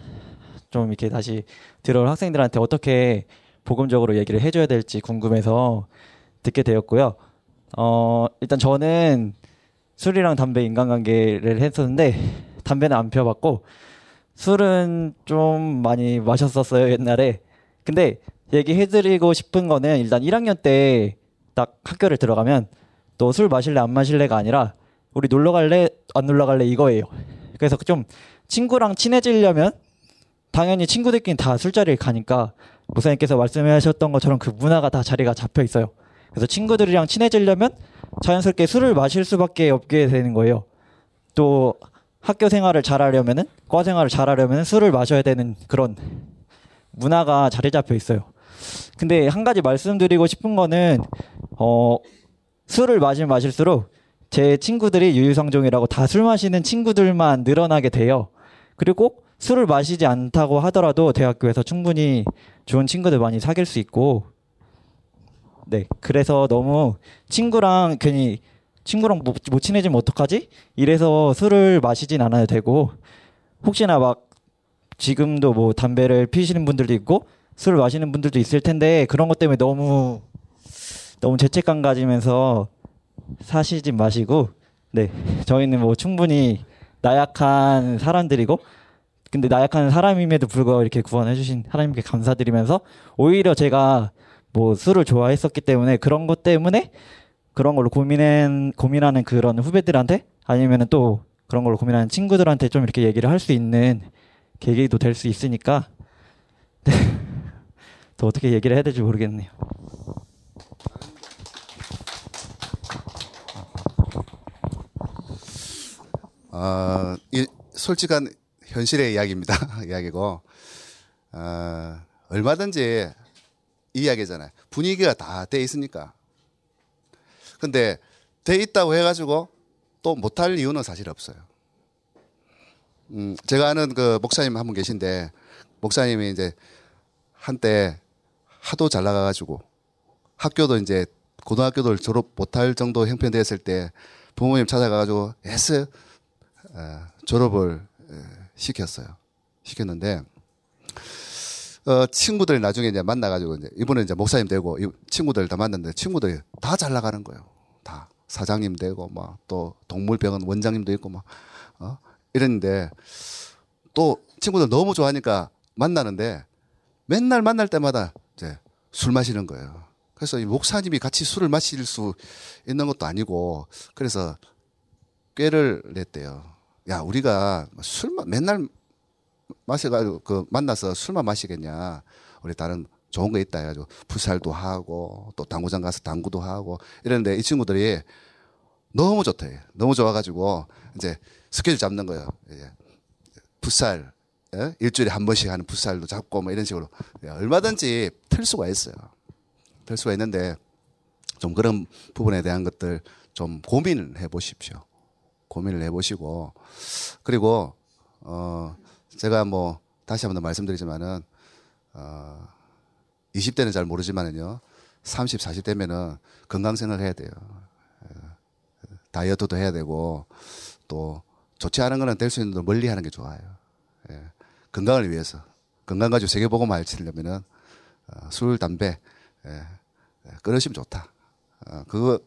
[SPEAKER 2] 좀 이렇게 다시 들어올 학생들한테 어떻게 복음적으로 얘기를 해줘야 될지 궁금해서 듣게 되었고요. 어, 일단 저는 술이랑 담배 인간관계를 했었는데 담배는 안 피워봤고 술은 좀 많이 마셨었어요 옛날에. 근데 얘기해드리고 싶은 거는 일단 1학년 때 딱 학교를 들어가면 또술 마실래 안 마실래가 아니라 우리 놀러 갈래 안 놀러 갈래 이거예요. 그래서 좀 친구랑 친해지려면 당연히 친구들끼리 다 술자리에 가니까 목사님께서 말씀하셨던 것처럼 그 문화가 다 자리가 잡혀 있어요. 그래서 친구들이랑 친해지려면 자연스럽게 술을 마실 수밖에 없게 되는 거예요. 또 학교 생활을 잘하려면은 과 생활을 잘하려면 술을 마셔야 되는 그런 문화가 자리 잡혀 있어요. 근데 한 가지 말씀드리고 싶은 거는 어 술을 마시면 마실수록 제 친구들이 유유상종이라고 다 술 마시는 친구들만 늘어나게 돼요. 그리고 술을 마시지 않다고 하더라도 대학교에서 충분히 좋은 친구들 많이 사귈 수 있고 네 그래서 너무 친구랑 괜히 친구랑 못, 못 친해지면 어떡하지? 이래서 술을 마시진 않아도 되고 혹시나 막 지금도 뭐 담배를 피시는 분들도 있고 술을 마시는 분들도 있을 텐데 그런 것 때문에 너무 너무 죄책감 가지면서 사시지 마시고 네 저희는 뭐 충분히 나약한 사람들이고 근데 나약한 사람임에도 불구하고 이렇게 구원해 주신 하나님께 감사드리면서 오히려 제가 뭐 술을 좋아했었기 때문에 그런 것 때문에 그런 걸로 고민한 고민하는 그런 후배들한테 아니면은 또 그런 걸로 고민하는 친구들한테 좀 이렇게 얘기를 할 수 있는 계기도 될 수 있으니까 네. 또 어떻게 얘기를 해야 될지 모르겠네요.
[SPEAKER 1] 어, 이 솔직한 현실의 이야기입니다. <laughs> 이야기고 어, 얼마든지 이 이야기잖아요. 분위기가 다 돼 있으니까. 근데 돼 있다고 해가지고 또 못할 이유는 사실 없어요. 음, 제가 아는 그 목사님 한 분 계신데 목사님이 이제 한때 하도 잘 나가가지고 학교도 이제 고등학교도 졸업 못할 정도 형편됐을 때 부모님 찾아가가지고 애쓰 어, 졸업을 시켰어요. 시켰는데 어, 친구들 나중에 이제 만나가지고 이제 이번에 이제 목사님 되고 친구들 다 만났는데 친구들이 다 잘 나가는 거예요. 다 사장님 되고 막 또 동물병원 원장님도 있고 막 어? 이랬는데 또 친구들 너무 좋아하니까 만나는데 맨날 만날 때마다 이제 술 마시는 거예요. 그래서 이 목사님이 같이 술을 마실 수 있는 것도 아니고 그래서 꾀를 냈대요. 야, 우리가 술 맨날 마셔가지고 그 만나서 술만 마시겠냐. 우리 다른 좋은 거 있다 해가지고 풋살도 하고 또 당구장 가서 당구도 하고 이랬는데 이 친구들이 너무 좋대. 너무 좋아가지고 이제 스케줄 잡는 거예요. 이제 풋살 예? 일주일에 한 번씩 하는 풋살도 잡고 뭐 이런 식으로 예, 얼마든지 틀 수가 있어요. 틀 수가 있는데 좀 그런 부분에 대한 것들 좀 고민을 해보십시오. 고민을 해보시고 그리고 어 제가 뭐 다시 한번 더 말씀드리지만은 어 20대는 잘 모르지만은요 30, 40대면은 건강 생각해야 돼요. 다이어트도 해야 되고 또 좋지 않은 거는 될 수 있는 데 멀리 하는 게 좋아요. 예. 건강을 위해서 건강 가지고 세계보고만 알치려면은 어, 술, 담배 예. 끊으시면 좋다. 어, 그거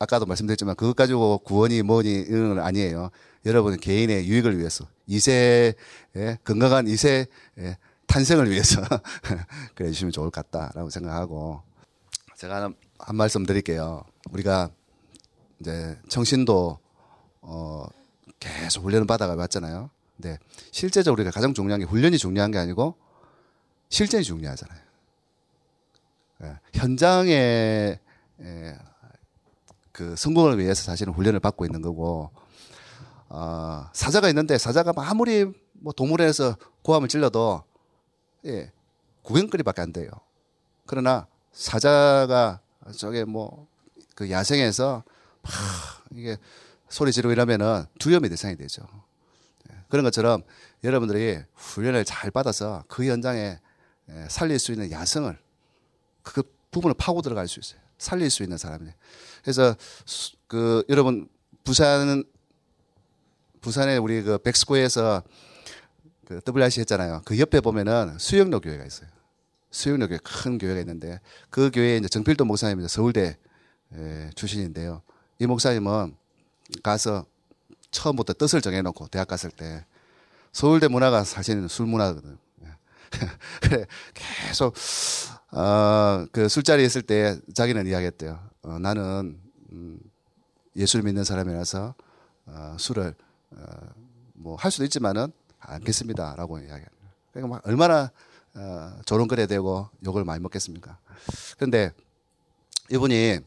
[SPEAKER 1] 아까도 말씀드렸지만 그것 가지고 구원이 뭐니 이런 건 아니에요. 여러분 개인의 유익을 위해서 이세 예, 건강한 이세 예, 탄생을 위해서 <laughs> 그래 주시면 좋을 것 같다라고 생각하고 제가 한, 한 말씀 드릴게요. 우리가 이제 청신도 어 계속 훈련을 받아가 왔잖아요. 근데 실제적으로 우리가 가장 중요한 게 훈련이 중요한 게 아니고 실전이 중요하잖아요. 예, 현장에 예, 그 성공을 위해서 사실은 훈련을 받고 있는 거고 어, 사자가 있는데 사자가 아무리 뭐 동물원에서 고함을 질러도 예, 구경거리밖에 안 돼요. 그러나 사자가 저게 뭐 그 야생에서 막 이게 소리 지르고 이러면은 두려움의 대상이 되죠. 예, 그런 것처럼 여러분들이 훈련을 잘 받아서 그 현장에 예, 살릴 수 있는 야성을 그 부분을 파고 들어갈 수 있어요. 살릴 수 있는 사람이. 그래서 수- 그 여러분 부산 부산에 우리 그 백스코에서 그 WRC 했잖아요. 그 옆에 보면은 수영로 교회가 있어요. 수영로 교회 큰 교회가 있는데 그 교회에 이제 정필도 목사님이 서울대 에, 출신인데요. 이 목사님은 가서 처음부터 뜻을 정해놓고 대학 갔을 때 서울대 문화가 사실은 술 문화거든. 요 <laughs> 그래 계속 어그 술자리에 있을 때 자기는 이야기했대요. 어, 나는 음, 예수를 믿는 사람이라서 어, 술을 어, 뭐할 수도 있지만은 않겠습니다라고 이야기합니다. 그러니까 막 얼마나 어, 조롱거려 되고 욕을 많이 먹겠습니까? 그런데 이분이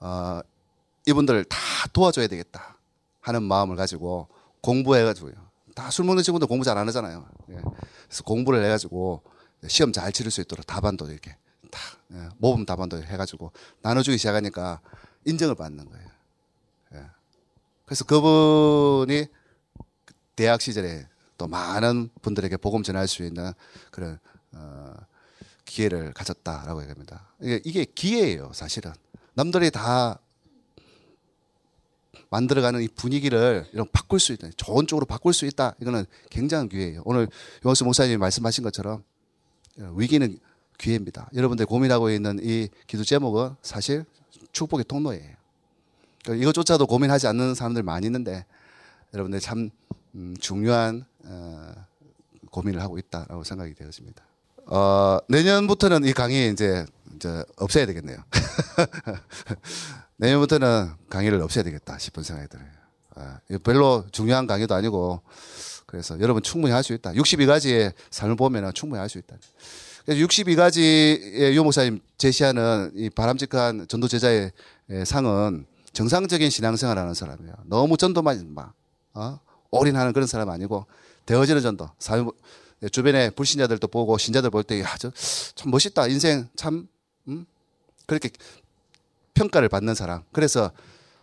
[SPEAKER 1] 어, 이분들 다 도와줘야 되겠다 하는 마음을 가지고 공부해가지고요. 다 술 먹는 친구들 공부 잘 안 하잖아요. 예. 그래서 공부를 해가지고 시험 잘 치를 수 있도록 답안도 이렇게 다 예, 모범 답안도 해가지고 나눠주기 시작하니까 인정을 받는 거예요. 예. 그래서 그분이 대학 시절에 또 많은 분들에게 복음 전할 수 있는 그런 어, 기회를 가졌다라고 얘기합니다. 이게 기회예요, 사실은. 남들이 다 만들어가는 이 분위기를 이런 바꿀 수 있다, 좋은 쪽으로 바꿀 수 있다. 이거는 굉장한 기회예요. 오늘 요한수 목사님이 말씀하신 것처럼 위기는 기회입니다. 여러분들 고민하고 있는 이 기도 제목은 사실 축복의 통로예요. 그러니까 이것조차도 고민하지 않는 사람들 많이 있는데 여러분들 참 음, 중요한 어, 고민을 하고 있다라고 생각이 되었습니다. 어, 내년부터는 이 강의 이제 이제 없애야 되겠네요. <laughs> 내년부터는 강의를 없애야 되겠다 싶은 생각이 들어요. 아, 별로 중요한 강의도 아니고 그래서 여러분 충분히 할 수 있다. 62가지의 삶을 보면 충분히 할 수 있다. 그래서 62가지의 유 목사님 제시하는 이 바람직한 전도 제자의 상은 정상적인 신앙생활 하는 사람이에요. 너무 전도만 막 어? 올인하는 그런 사람 아니고 되어지는 전도. 삶, 주변에 불신자들도 보고 신자들 볼 때, 야, 저 참 멋있다. 인생 참 음? 그렇게 평가를 받는 사람. 그래서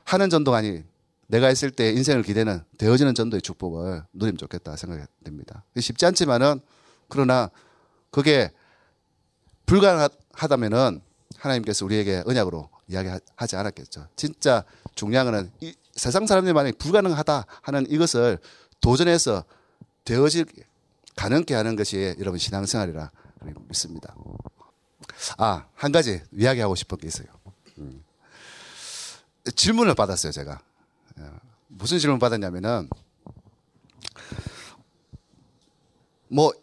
[SPEAKER 1] 하는 전도가 아니 내가 했을 때 인생을 기대는 되어지는 전도의 축복을 누리면 좋겠다 생각이 됩니다. 쉽지 않지만은 그러나 그게 불가능하다면은 하나님께서 우리에게 언약으로 이야기하지 않았겠죠. 진짜 중요한 거는 이 세상 사람들이 만약에 불가능하다 하는 이것을 도전해서 되어질 가능케 하는 것이 여러분 신앙생활이라 믿습니다. 아, 한 가지 이야기하고 싶은 게 있어요. 음. 질문을 받았어요, 제가. 예. 무슨 질문 받았냐면은, 뭐,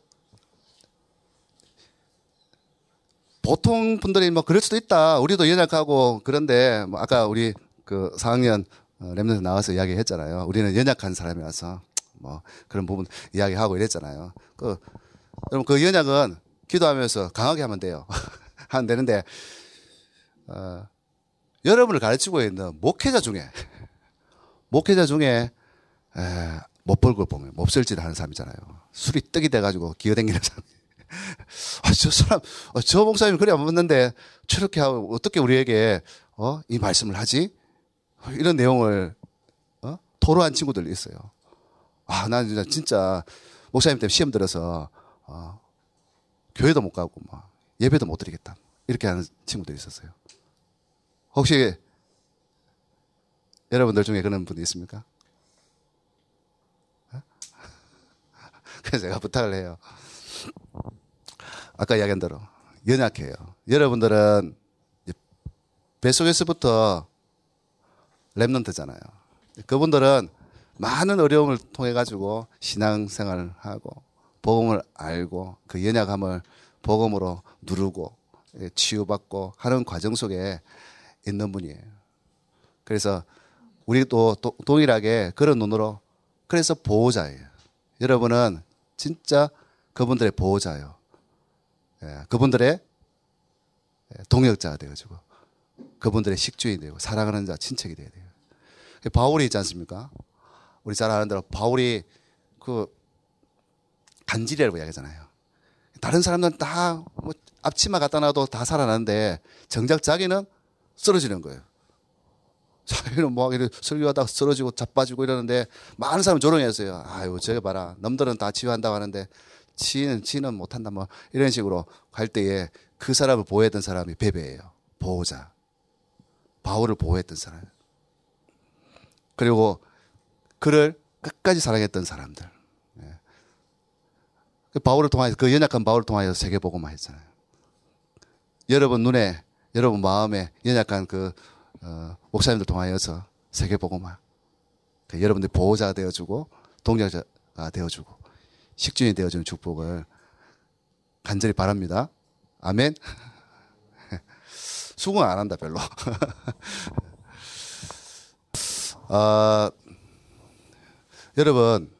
[SPEAKER 1] 보통 분들이 뭐 그럴 수도 있다. 우리도 연약하고 그런데 뭐 아까 우리 그 4학년 랩런트 나와서 이야기했잖아요. 우리는 연약한 사람이라서 뭐 그런 부분 이야기하고 이랬잖아요. 그 여러분 그 연약은 기도하면서 강하게 하면 돼요. <laughs> 하면 되는데 어, 여러분을 가르치고 있는 목회자 중에 목회자 중에 에, 못 벌고 보면 몹쓸짓 하는 사람이잖아요. 술이 떡이 돼가지고 기어댕기는 사람. 아, <laughs> 저 사람, 어, 저 목사님 그래 안 맞는데 저렇게 하고 어떻게 우리에게 어, 이 말씀을 하지? 이런 내용을 어? 토로한 친구들이 있어요. 아, 난 진짜, 진짜 목사님 때문에 시험 들어서 어, 교회도 못 가고 막 예배도 못 드리겠다. 이렇게 하는 친구들이 있었어요. 혹시 여러분들 중에 그런 분이 있습니까? 어? <laughs> 그래서 제가 부탁을 해요. 아까 이야기한 대로 연약해요. 여러분들은 뱃속에서부터 랩런트잖아요. 그분들은 많은 어려움을 통해 가지고 신앙생활을 하고 복음을 알고 그 연약함을 복음으로 누르고 예, 치유받고 하는 과정 속에 있는 분이에요. 그래서 우리도 동일하게 그런 눈으로 그래서 보호자예요. 여러분은 진짜 그분들의 보호자예요. 예, 그분들의 동역자가 되어가지고 그분들의 식주인이 되고 사랑하는 자 친척이 돼야 돼요. 바울이 있지 않습니까? 우리 잘 아는 대로 바울이 그 간질이라고 이야기하잖아요. 다른 사람들은 다 뭐 앞치마 갖다 놔도 다 살아나는데 정작 자기는 쓰러지는 거예요. 자기는 뭐 설교하다가 쓰러지고 자빠지고 이러는데 많은 사람이 조롱했어요. 아유, 저기 봐라. 남들은 다 치유한다고 하는데 치는 치는 못한다 뭐 이런 식으로 갈 때에 그 사람을 보호했던 사람이 베베예요. 보호자. 바울을 보호했던 사람. 그리고 그를 끝까지 사랑했던 사람들. 예. 그 바울을 통하여서 그 연약한 바울을 통하여서 세계보고만 했잖아요. 여러분 눈에 여러분 마음에 연약한 그 어, 목사님들 통하여서 세계보고만 그 여러분들 보호자가 되어주고 동력자가 되어주고 식준이 되어주는 축복을 간절히 바랍니다. 아멘. <laughs> 수긍 안 한다 별로. 어, <laughs> 여러분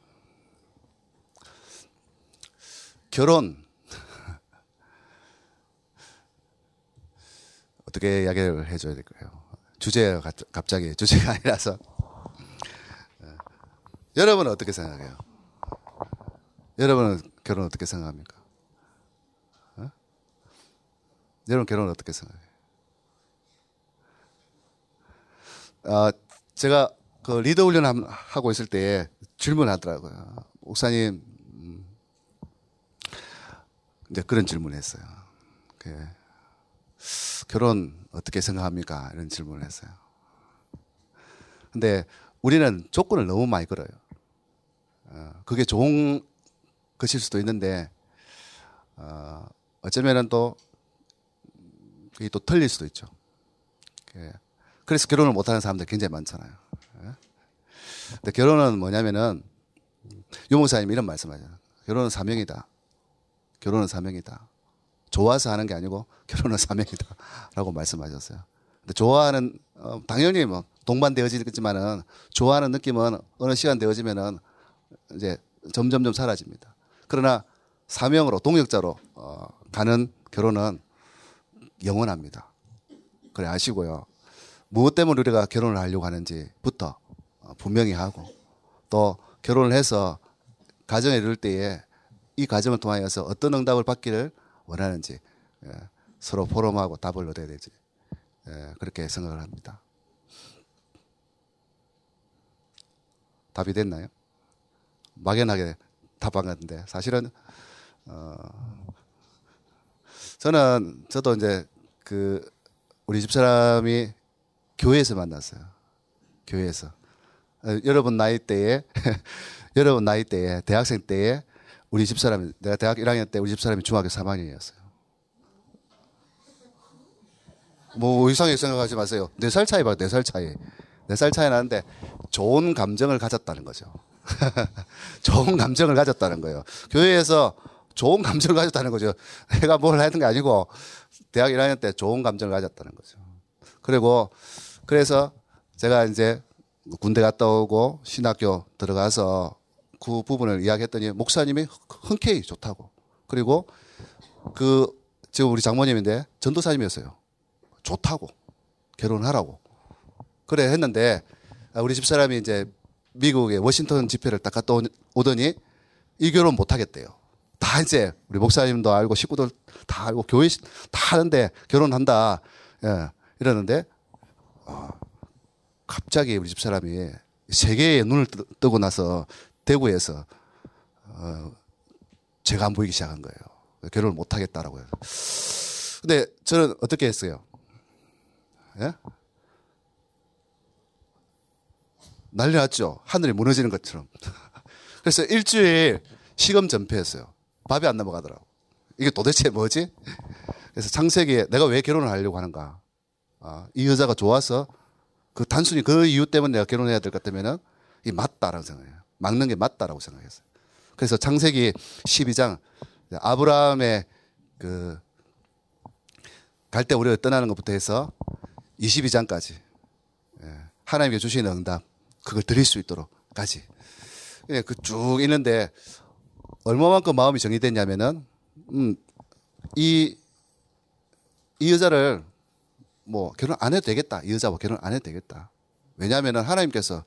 [SPEAKER 1] 결혼 <laughs> 어떻게 이야기를 해줘야 될까요? 주제가 갑자기 주제가 아니라서 여러분은 어떻게 생각해요? 여러분은 결혼 어떻게 생각합니까? 어? 여러분 결혼 어떻게 생각해요? 아, 제가 그 리더 훈련 하고 있을 때 질문하더라고요. 목사님, 음, 이제 그런 질문을 했어요. 그, 결혼 어떻게 생각합니까? 이런 질문을 했어요. 근데 우리는 조건을 너무 많이 걸어요. 어, 그게 좋은 것일 수도 있는데, 어, 어쩌면은 또, 그게 또 틀릴 수도 있죠. 예. 그래서 결혼을 못하는 사람들 굉장히 많잖아요. 예? 근데 결혼은 뭐냐면은 유목사님 이런 말씀하잖아요. 결혼은 사명이다. 결혼은 사명이다. 좋아서 하는 게 아니고 결혼은 <laughs> 사명이다라고 말씀하셨어요. 근데 좋아하는 어, 당연히 뭐 동반되어지겠지만은 좋아하는 느낌은 어느 시간 되어지면은 이제 점점점 사라집니다. 그러나 사명으로 동역자로 어, 가는 결혼은 영원합니다. 그래 아시고요. 무엇 때문에 우리가 결혼을 하려고 하는지부터 어, 분명히 하고 또 결혼을 해서 가정에 이룰 때에 이 가정을 통하여서 어떤 응답을 받기를 원하는지 예, 서로 포럼하고 답을 얻어야 되지 예, 그렇게 생각을 합니다. 답이 됐나요? 막연하게 건데 사실은 어 저는 저도 이제 그 우리 집 사람이 교회에서 만났어요. 교회에서. 어, 여러분 나이 때에, <laughs> 여러분 나이 때에, 대학생 때에 우리 집 사람이, 내가 대학 1학년 때 우리 집 사람이 중학교 3학년이었어요. 뭐 이상하게 생각하지 마세요. 4살 차이 봐, 4살 차이. 4살 차이 나는데 좋은 감정을 가졌다는 거죠. <laughs> 좋은 감정을 가졌다는 거예요. 교회에서 좋은 감정을 가졌다는 거죠. 내가 뭘 하는 게 아니고 대학 1학년 때 좋은 감정을 가졌다는 거죠. 그리고 그래서 제가 이제 군대 갔다 오고 신학교 들어가서 그 부분을 이야기했더니 목사님이 흔쾌히 좋다고. 그리고 그 지금 우리 장모님인데 전도사님이었어요. 좋다고. 결혼하라고. 그래 했는데 우리 집사람이 이제 미국의 워싱턴 집회를 딱 갔다 오더니 이 결혼 못 하겠대요. 다 이제 우리 목사님도 알고 식구들 다 알고 교회 다 하는데 결혼한다. 예. 이러는데 어, 갑자기 우리 집 사람이 세계의 눈을 뜨 고 나서 대구에서 어, 제가 안 보이기 시작한 거예요. 결혼을 못 하겠다라고 해서. 근데 저는 어떻게 했어요? 예? 난리 났죠. 하늘이 무너지는 것처럼. <laughs> 그래서 일주일 시금 전폐했어요. 밥이 안 넘어가더라고. 이게 도대체 뭐지? 그래서 창세기에 내가 왜 결혼을 하려고 하는가? 아, 이 여자가 좋아서 그 단순히 그 이유 때문에 내가 결혼해야 될 것 같으면은 이 맞다라고 생각해요. 막는 게 맞다라고 생각했어요. 그래서 창세기 12장 아브라함의 그갈때 우리가 떠나는 것부터 해서 22장까지 예, 하나님께 주시는 응답 그걸 드릴 수 있도록까지 예, 그 쭉 있는데 얼마만큼 마음이 정리됐냐면은 음, 이, 이 여자를 뭐 결혼 안 해도 되겠다. 이 여자와 결혼 안 해도 되겠다. 왜냐하면 하나님께서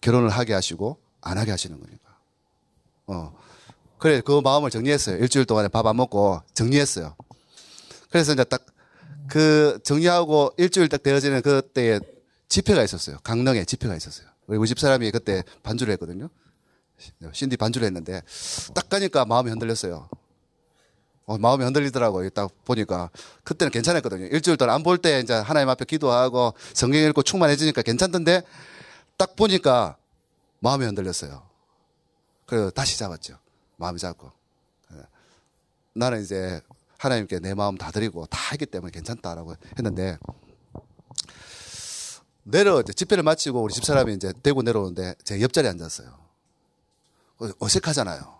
[SPEAKER 1] 결혼을 하게 하시고 안 하게 하시는 거니까. 어. 그래, 그 마음을 정리했어요. 일주일 동안에 밥 안 먹고 정리했어요. 그래서 이제 딱 그 정리하고 일주일 딱 되어지는 그때에 집회가 있었어요. 강릉에 집회가 있었어요. 우리 집 사람이 그때 반주를 했거든요. 신디 반주를 했는데 딱 가니까 마음이 흔들렸어요. 어, 마음이 흔들리더라고요. 딱 보니까 그때는 괜찮았거든요. 일주일 동안 안 볼 때 이제 하나님 앞에 기도하고 성경 읽고 충만해지니까 괜찮던데 딱 보니까 마음이 흔들렸어요. 그래서 다시 잡았죠. 마음이 잡고 예. 나는 이제 하나님께 내 마음 다 드리고 다 했기 때문에 괜찮다라고 했는데 내려 이제 집회를 마치고 우리 집사람이 이제 대구 내려오는데 제 옆자리에 앉았어요. 어, 어색하잖아요.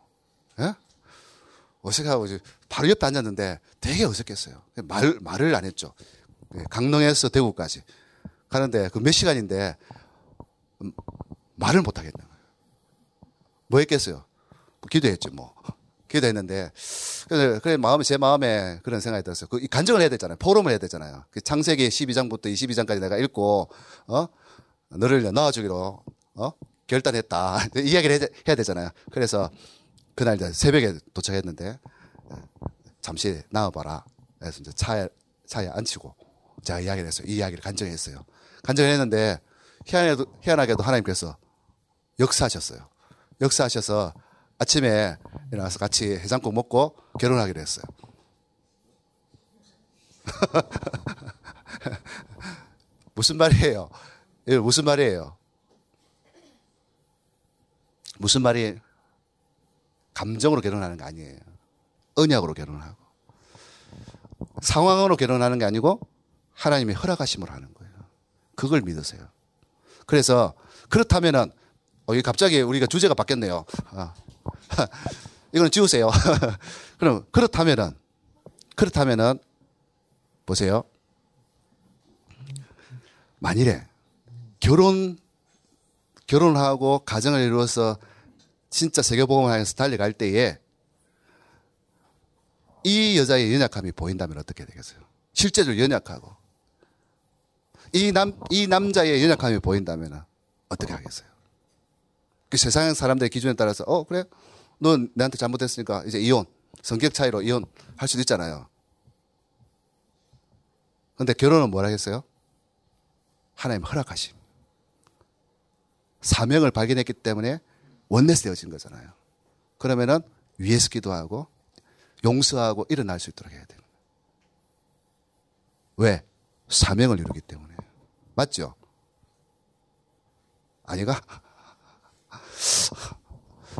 [SPEAKER 1] 예? 어색하고 이제 바로 옆에 앉았는데 되게 어색했어요. 말, 말을 안 했죠. 예, 강릉에서 대구까지 가는데 그 몇 시간인데 음, 말을 못 하겠는 거예요. 뭐 했겠어요? 뭐 기도했죠, 뭐. 기도했는데 그래, 그래 마음에 제 마음에 그런 생각이 들었어요. 그 간증을 해야 되잖아요. 포럼을 해야 되잖아요. 그 창세기 12장부터 22장까지 내가 읽고 어 너를 낳아주기로 어 결단했다. <laughs> 이야기를 해야 되잖아요. 그래서 그날 새벽에 도착했는데 잠시 나와봐라. 그래서 이제 차에 차에 앉히고 제가 이야기를 했어요. 이 이야기를 간증했어요. 간증을 했는데 희한하게도, 희한하게도 하나님께서 역사하셨어요. 역사하셔서 아침에 일어나서 같이 해장국 먹고 결혼하기로 했어요. <laughs> 무슨 말이에요? 무슨 말이에요? 무슨 말이 감정으로 결혼하는 게 아니에요. 언약으로 결혼하고. 상황으로 결혼하는 게 아니고 하나님의 허락하심으로 하는 거예요. 그걸 믿으세요. 그래서 그렇다면은 어, 이 갑자기 우리가 주제가 바뀌었네요. 아. <laughs> 이거는 지우세요. <laughs> 그럼 그렇다면은 그렇다면은 보세요. 만일에 결혼 결혼하고 가정을 이루어서 진짜 세계복음을 향해서 달려갈 때에 이 여자의 연약함이 보인다면 어떻게 되겠어요? 실제로 연약하고 이 남, 이 남자의 연약함이 보인다면 어떻게 하겠어요? 그 세상 사람들의 기준에 따라서 어 그래 넌 내한테 잘못했으니까 이제 이혼 성격 차이로 이혼 할 수도 있잖아요. 근데 결혼은 뭘 하겠어요? 하나님 허락하심. 사명을 발견했기 때문에 원내스 되어진 거잖아요. 그러면은 위에서 기도하고 용서하고 일어날 수 있도록 해야 돼요. 왜? 사명을 이루기 때문에. 맞죠? 아니가?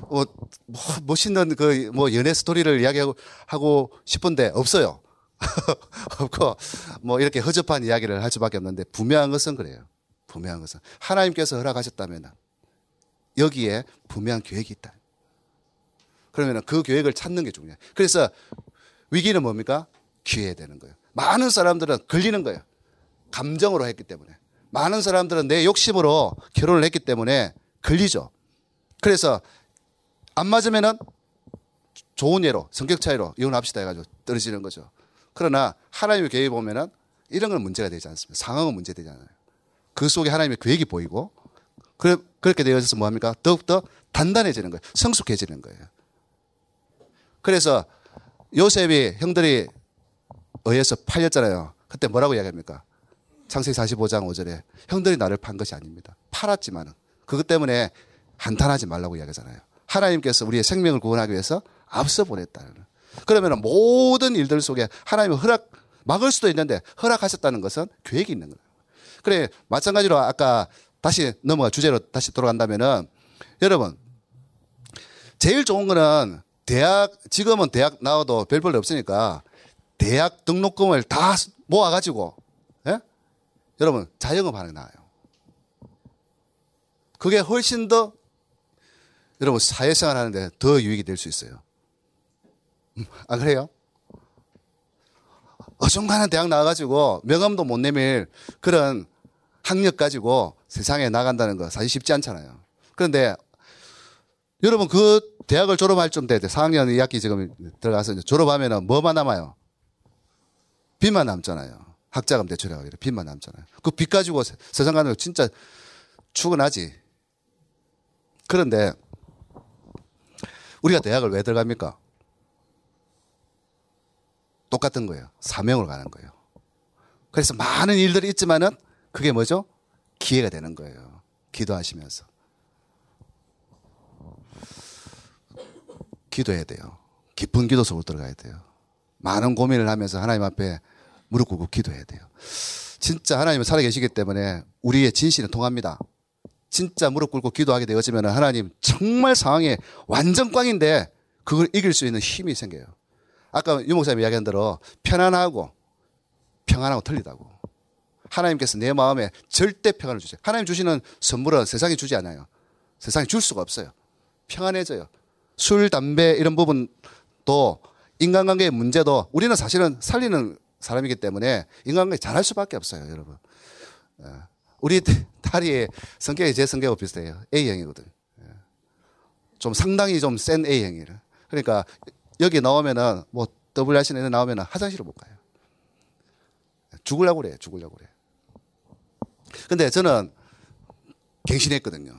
[SPEAKER 1] 뭐, 뭐 멋있는 그 뭐 연애 스토리를 이야기하고 하고 싶은데 없어요. <laughs> 없고 뭐 이렇게 허접한 이야기를 할 수밖에 없는데 분명한 것은 그래요. 분명한 것은 하나님께서 허락하셨다면 여기에 분명한 계획이 있다. 그러면 그 계획을 찾는 게 중요해요. 그래서 위기는 뭡니까? 기회 되는 거예요. 많은 사람들은 걸리는 거예요. 감정으로 했기 때문에. 많은 사람들은 내 욕심으로 결혼을 했기 때문에 걸리죠. 그래서 안 맞으면은 좋은 예로 성격 차이로 이혼합시다 해가지고 떨어지는 거죠. 그러나 하나님의 계획 보면은 이런 건 문제가 되지 않습니다. 상황은 문제되지 않아요. 그 속에 하나님의 계획이 보이고 그래, 그렇게 되어져서 뭐합니까? 더욱더 단단해지는 거예요. 성숙해지는 거예요. 그래서 요셉이 형들이 의해서 팔렸잖아요. 그때 뭐라고 이야기합니까? 창세기 45장 5절에 형들이 나를 판 것이 아닙니다. 팔았지만은 그것 때문에 한탄하지 말라고 이야기하잖아요. 하나님께서 우리의 생명을 구원하기 위해서 앞서 보냈다는. 그러면 모든 일들 속에 하나님의 허락 막을 수도 있는데 허락하셨다는 것은 계획이 있는 거예요. 그래 마찬가지로 아까 다시 넘어가 주제로 다시 돌아간다면은 여러분 제일 좋은 거는 대학 지금은 대학 나와도 별볼일 없으니까 대학 등록금을 다 모아가지고 예? 여러분 자영업 하는 게 나아요. 그게 훨씬 더 여러분 사회생활 하는데 더 유익이 될 수 있어요. 아 그래요? 어중간한 대학 나와가지고 명함도 못 내밀 그런 학력 가지고 세상에 나간다는 거 사실 쉽지 않잖아요. 그런데 여러분 그 대학을 졸업할 좀 돼. 4학년 2학기 지금 들어가서 졸업하면 뭐만 남아요? 빚만 남잖아요. 학자금 대출해가지고 빚만 남잖아요. 그 빚 가지고 세상 가는 거 진짜 출근하지. 그런데 우리가 대학을 왜 들어갑니까? 똑같은 거예요. 사명으로 가는 거예요. 그래서 많은 일들이 있지만은 그게 뭐죠? 기회가 되는 거예요. 기도하시면서. 기도해야 돼요. 깊은 기도 속으로 들어가야 돼요. 많은 고민을 하면서 하나님 앞에 무릎 꿇고 기도해야 돼요. 진짜 하나님은 살아계시기 때문에 우리의 진실은 통합니다. 진짜 무릎 꿇고 기도하게 되어지면 하나님 정말 상황에 완전 꽝인데 그걸 이길 수 있는 힘이 생겨요. 아까 유 목사님 이야기한 대로 편안하고 평안하고 틀리다고. 하나님께서 내 마음에 절대 평안을 주세요. 하나님 주시는 선물은 세상에 주지 않아요. 세상에 줄 수가 없어요. 평안해져요. 술, 담배 이런 부분도 인간관계의 문제도 우리는 사실은 살리는 사람이기 때문에 인간관계 잘할 수밖에 없어요, 여러분. 예. 우리 딸이 성격이 제 성격하고 비슷해요. A형이거든. 예. 좀 상당히 좀 센 A형이라. 그러니까 여기 나오면은 뭐 WRC 에 나오면은 화장실을 못 가요. 죽으려고 그래, 죽으려고 그래. 근데 저는 갱신했거든요.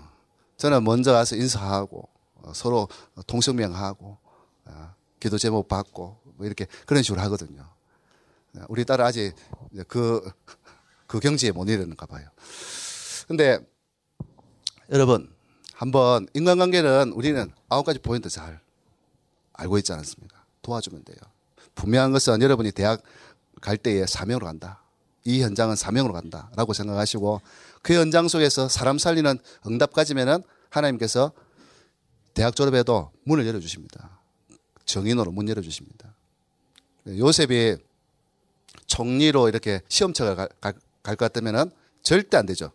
[SPEAKER 1] 저는 먼저 가서 인사하고 어, 서로 동성명하고 어, 기도 제목 받고 뭐 이렇게 그런 식으로 하거든요. 우리 딸은 아직 그, 그 경지에 못 이르는가 봐요. 근데 여러분, 한번 인간관계는 우리는 아홉 가지 포인트 잘 알고 있지 않습니까? 도와주면 돼요. 분명한 것은 여러분이 대학 갈 때에 사명으로 간다. 이 현장은 사명으로 간다. 라고 생각하시고 그 현장 속에서 사람 살리는 응답 가지면은 하나님께서 대학 졸업에도 문을 열어주십니다. 정인으로 문 열어주십니다. 요셉이 총리로 이렇게 시험처가 갈 것 같으면은 절대 안 되죠.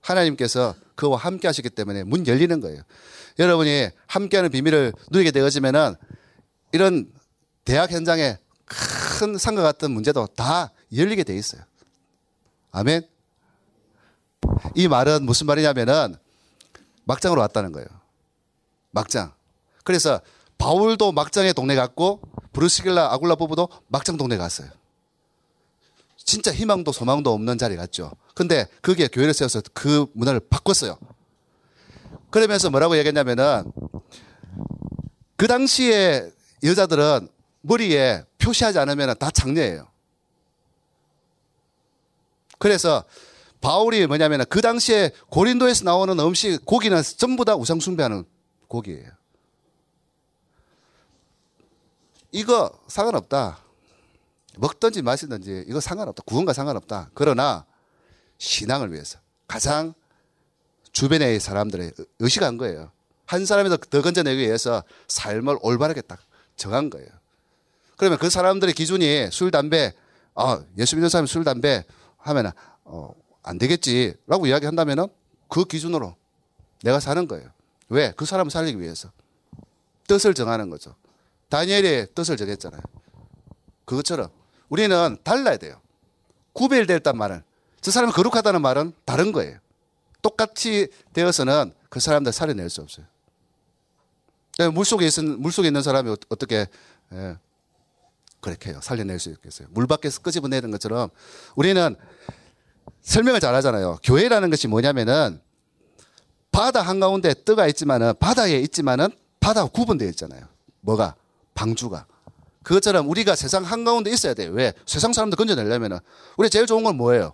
[SPEAKER 1] 하나님께서 그와 함께 하시기 때문에 문 열리는 거예요. 여러분이 함께하는 비밀을 누리게 되어지면은 이런 대학 현장에 큰 상과 같은 문제도 다 열리게 돼 있어요. 아멘. 이 말은 무슨 말이냐면은 막장으로 왔다는 거예요. 막장. 그래서 바울도 막장의 동네 갔고 브루스길라 아굴라 부부도 막장 동네 갔어요. 진짜 희망도 소망도 없는 자리 갔죠. 근데 그게 교회를 세워서 그 문화를 바꿨어요. 그러면서 뭐라고 얘기했냐면은 그 당시에 여자들은 머리에 표시하지 않으면 다 장녀예요. 그래서 바울이 뭐냐면 그 당시에 고린도에서 나오는 음식, 고기는 전부 다 우상 숭배하는 고기예요. 이거 상관없다. 먹든지 마시든지 이거 상관없다. 구원과 상관없다. 그러나 신앙을 위해서 가장 주변의 사람들의 의식한 거예요. 한 사람이 더 건져내기 위해서 삶을 올바르게 딱 정한 거예요. 그러면 그 사람들의 기준이 술, 담배, 아, 예수 믿는 사람이 술, 담배 하면 어, 안 되겠지라고 이야기 한다면은 그 기준으로 내가 사는 거예요. 왜? 그 사람을 살리기 위해서. 뜻을 정하는 거죠. 다니엘이 뜻을 정했잖아요. 그것처럼 우리는 달라야 돼요. 구별됐단 말은 저 사람이 거룩하다는 말은 다른 거예요. 똑같이 되어서는 그 사람들 살려낼 수 없어요. 네, 물속에 있는 물 속에 있는 사람이 어, 어떻게 예, 그렇게 해요. 살려낼 수 있겠어요. 물 밖에서 끄집어내는 것처럼 우리는 설명을 잘 하잖아요. 교회라는 것이 뭐냐면은 바다 한가운데 뜨가 있지만은 바다에 있지만은 바다가 구분되어 있잖아요. 뭐가? 방주가. 그것처럼 우리가 세상 한가운데 있어야 돼요. 왜? 세상 사람들 건져내려면은 우리 제일 좋은 건 뭐예요?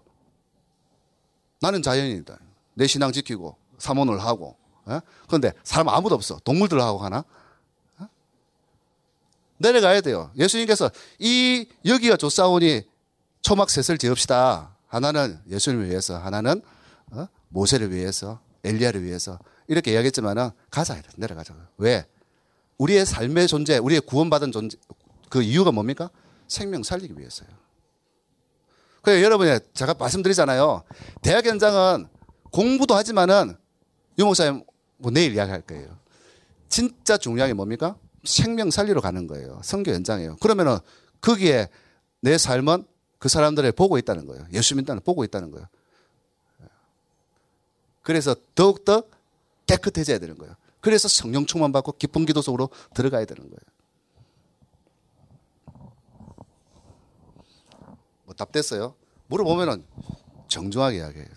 [SPEAKER 1] 나는 자연이다. 내 신앙 지키고 사모를 하고. 어? 그런데 사람 아무도 없어. 동물들하고 하나? 어? 내려가야 돼요. 예수님께서 이 여기가 좋사오니 초막 셋을 지읍시다. 하나는 예수님을 위해서, 하나는 어? 모세를 위해서, 엘리야를 위해서 이렇게 이야기했지만은 가자 내려가자. 왜? 우리의 삶의 존재, 우리의 구원받은 존재 그 이유가 뭡니까? 생명 살리기 위해서요. 그래 여러분이 제가 말씀드리잖아요. 대학 현장은 공부도 하지만은 유 목사님 뭐 내일 이야기할 거예요. 진짜 중요한 게 뭡니까? 생명 살리러 가는 거예요. 성교 현장이에요. 그러면은 거기에 내 삶은 그 사람들을 보고 있다는 거예요. 예수 믿다는 보고 있다는 거예요. 그래서 더욱더 깨끗해져야 되는 거예요. 그래서 성령 충만 받고 기쁜 기도 속으로 들어가야 되는 거예요. 뭐 답됐어요? 물어보면은 정중하게 이야기해요.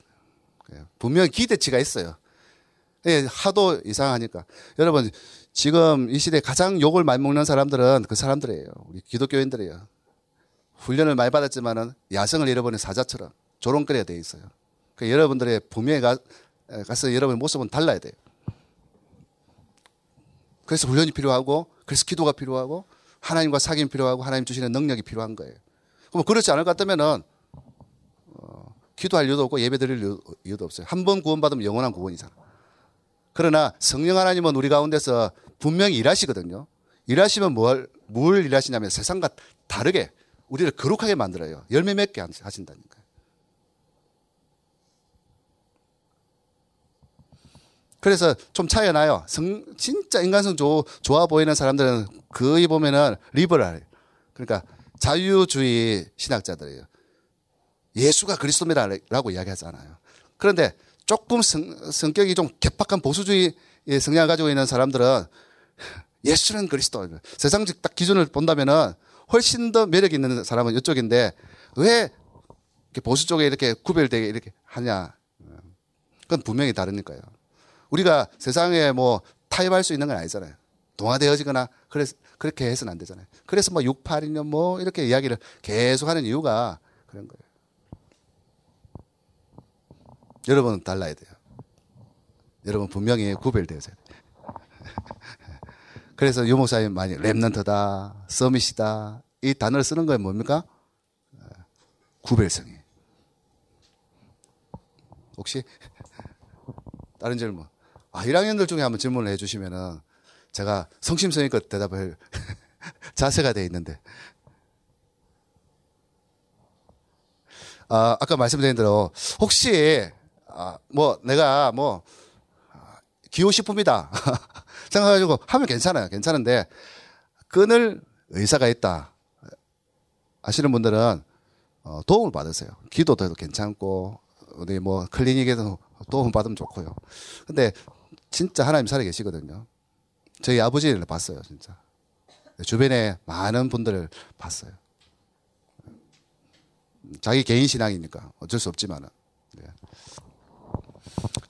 [SPEAKER 1] 예, 분명 기대치가 있어요. 예, 하도 이상하니까. 여러분, 지금 이 시대에 가장 욕을 많이 먹는 사람들은 그 사람들이에요. 우리 기독교인들이에요. 훈련을 많이 받았지만은 야성을 잃어버린 사자처럼 조롱거리가 돼 있어요. 그 여러분들의 분명히 가, 가서 여러분의 모습은 달라야 돼요. 그래서 훈련이 필요하고 그래서 기도가 필요하고 하나님과 사귐이 필요하고 하나님 주시는 능력이 필요한 거예요. 그럼 그렇지 않을 것 같다면은 어, 기도할 이유도 없고 예배 드릴 이유도 없어요. 한 번 구원받으면 영원한 구원이잖아. 그러나 성령 하나님은 우리 가운데서 분명히 일하시거든요. 일하시면 뭘, 뭘 일하시냐면 세상과 다르게 우리를 거룩하게 만들어요. 열매 맺게 하신다니까요. 그래서 좀 차이가 나요. 성, 진짜 인간성 조, 좋아 보이는 사람들은 거의 보면은 리버랄해요. 그러니까 자유주의 신학자들이에요. 예수가 그리스도입니다라고 이야기하잖아요. 그런데 조금 성, 성격이 좀 개팍한 보수주의 성향을 가지고 있는 사람들은 예수는 그리스도. 세상적 딱 기준을 본다면은 훨씬 더 매력 있는 사람은 이쪽인데 왜 보수 쪽에 이렇게 구별되게 이렇게 하냐. 그건 분명히 다르니까요. 우리가 세상에 뭐 타협할 수 있는 건 아니잖아요. 동화되어지거나 그래서 그렇게 해서는 안 되잖아요. 그래서 뭐 6, 8이년 뭐 이렇게 이야기를 계속 하는 이유가 그런 거예요. 여러분은 달라야 돼요. 여러분 분명히 구별되어야 돼요. <laughs> 그래서 유목사님 많이 랩넌트다, 서밋이다 이 단어를 쓰는 거예요 뭡니까? 구별성이. 혹시 <laughs> 다른 질문? 아, 1학년들 중에 한번 질문을 해주시면은 제가 성심성의껏 대답을 <laughs> 자세가 돼 있는데. 아, 아까 말씀드린 대로 혹시 아, 뭐 내가 뭐 기호식품이다 <laughs> 생각해가지고 하면 괜찮아요. 괜찮은데 끊을 의사가 있다 하시는 분들은 어, 도움을 받으세요. 기도도 해도 괜찮고 어디 뭐 클리닉에서 도움 받으면 좋고요. 근데 진짜 하나님 살아 계시거든요. 저희 아버지를 봤어요, 진짜. 주변에 많은 분들을 봤어요. 자기 개인 신앙이니까 어쩔 수 없지만은. 네.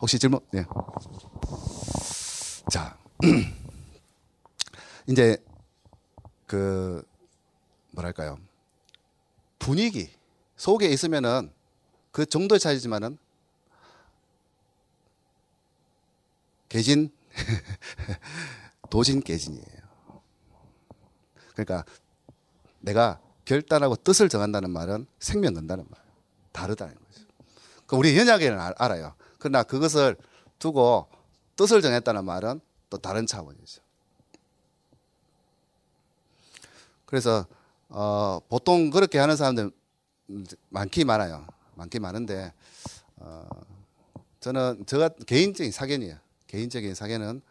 [SPEAKER 1] 혹시 질문? 네. 자, <clears throat> 이제 그 뭐랄까요 분위기 속에 있으면은 그 정도의 차이지만은 <laughs> 개진 <laughs> 도진 깨진이에요. 그러니까 내가 결단하고 뜻을 정한다는 말은 생명 건다는 말. 다르다는 거죠. 그 우리 연약에는 알아요. 그러나 그것을 두고 뜻을 정했다는 말은 또 다른 차원이죠. 그래서 어, 보통 그렇게 하는 사람들 많기 많아요. 많기 많은데 어, 저는 제가 개인적인 사견이에요. 개인적인 사견은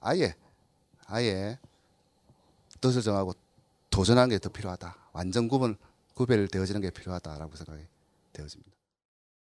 [SPEAKER 1] 아예 아예 뜻을 정하고 도전하는 게 더 필요하다. 완전 구분 구별되어지는 게 필요하다라고 생각이 되어집니다.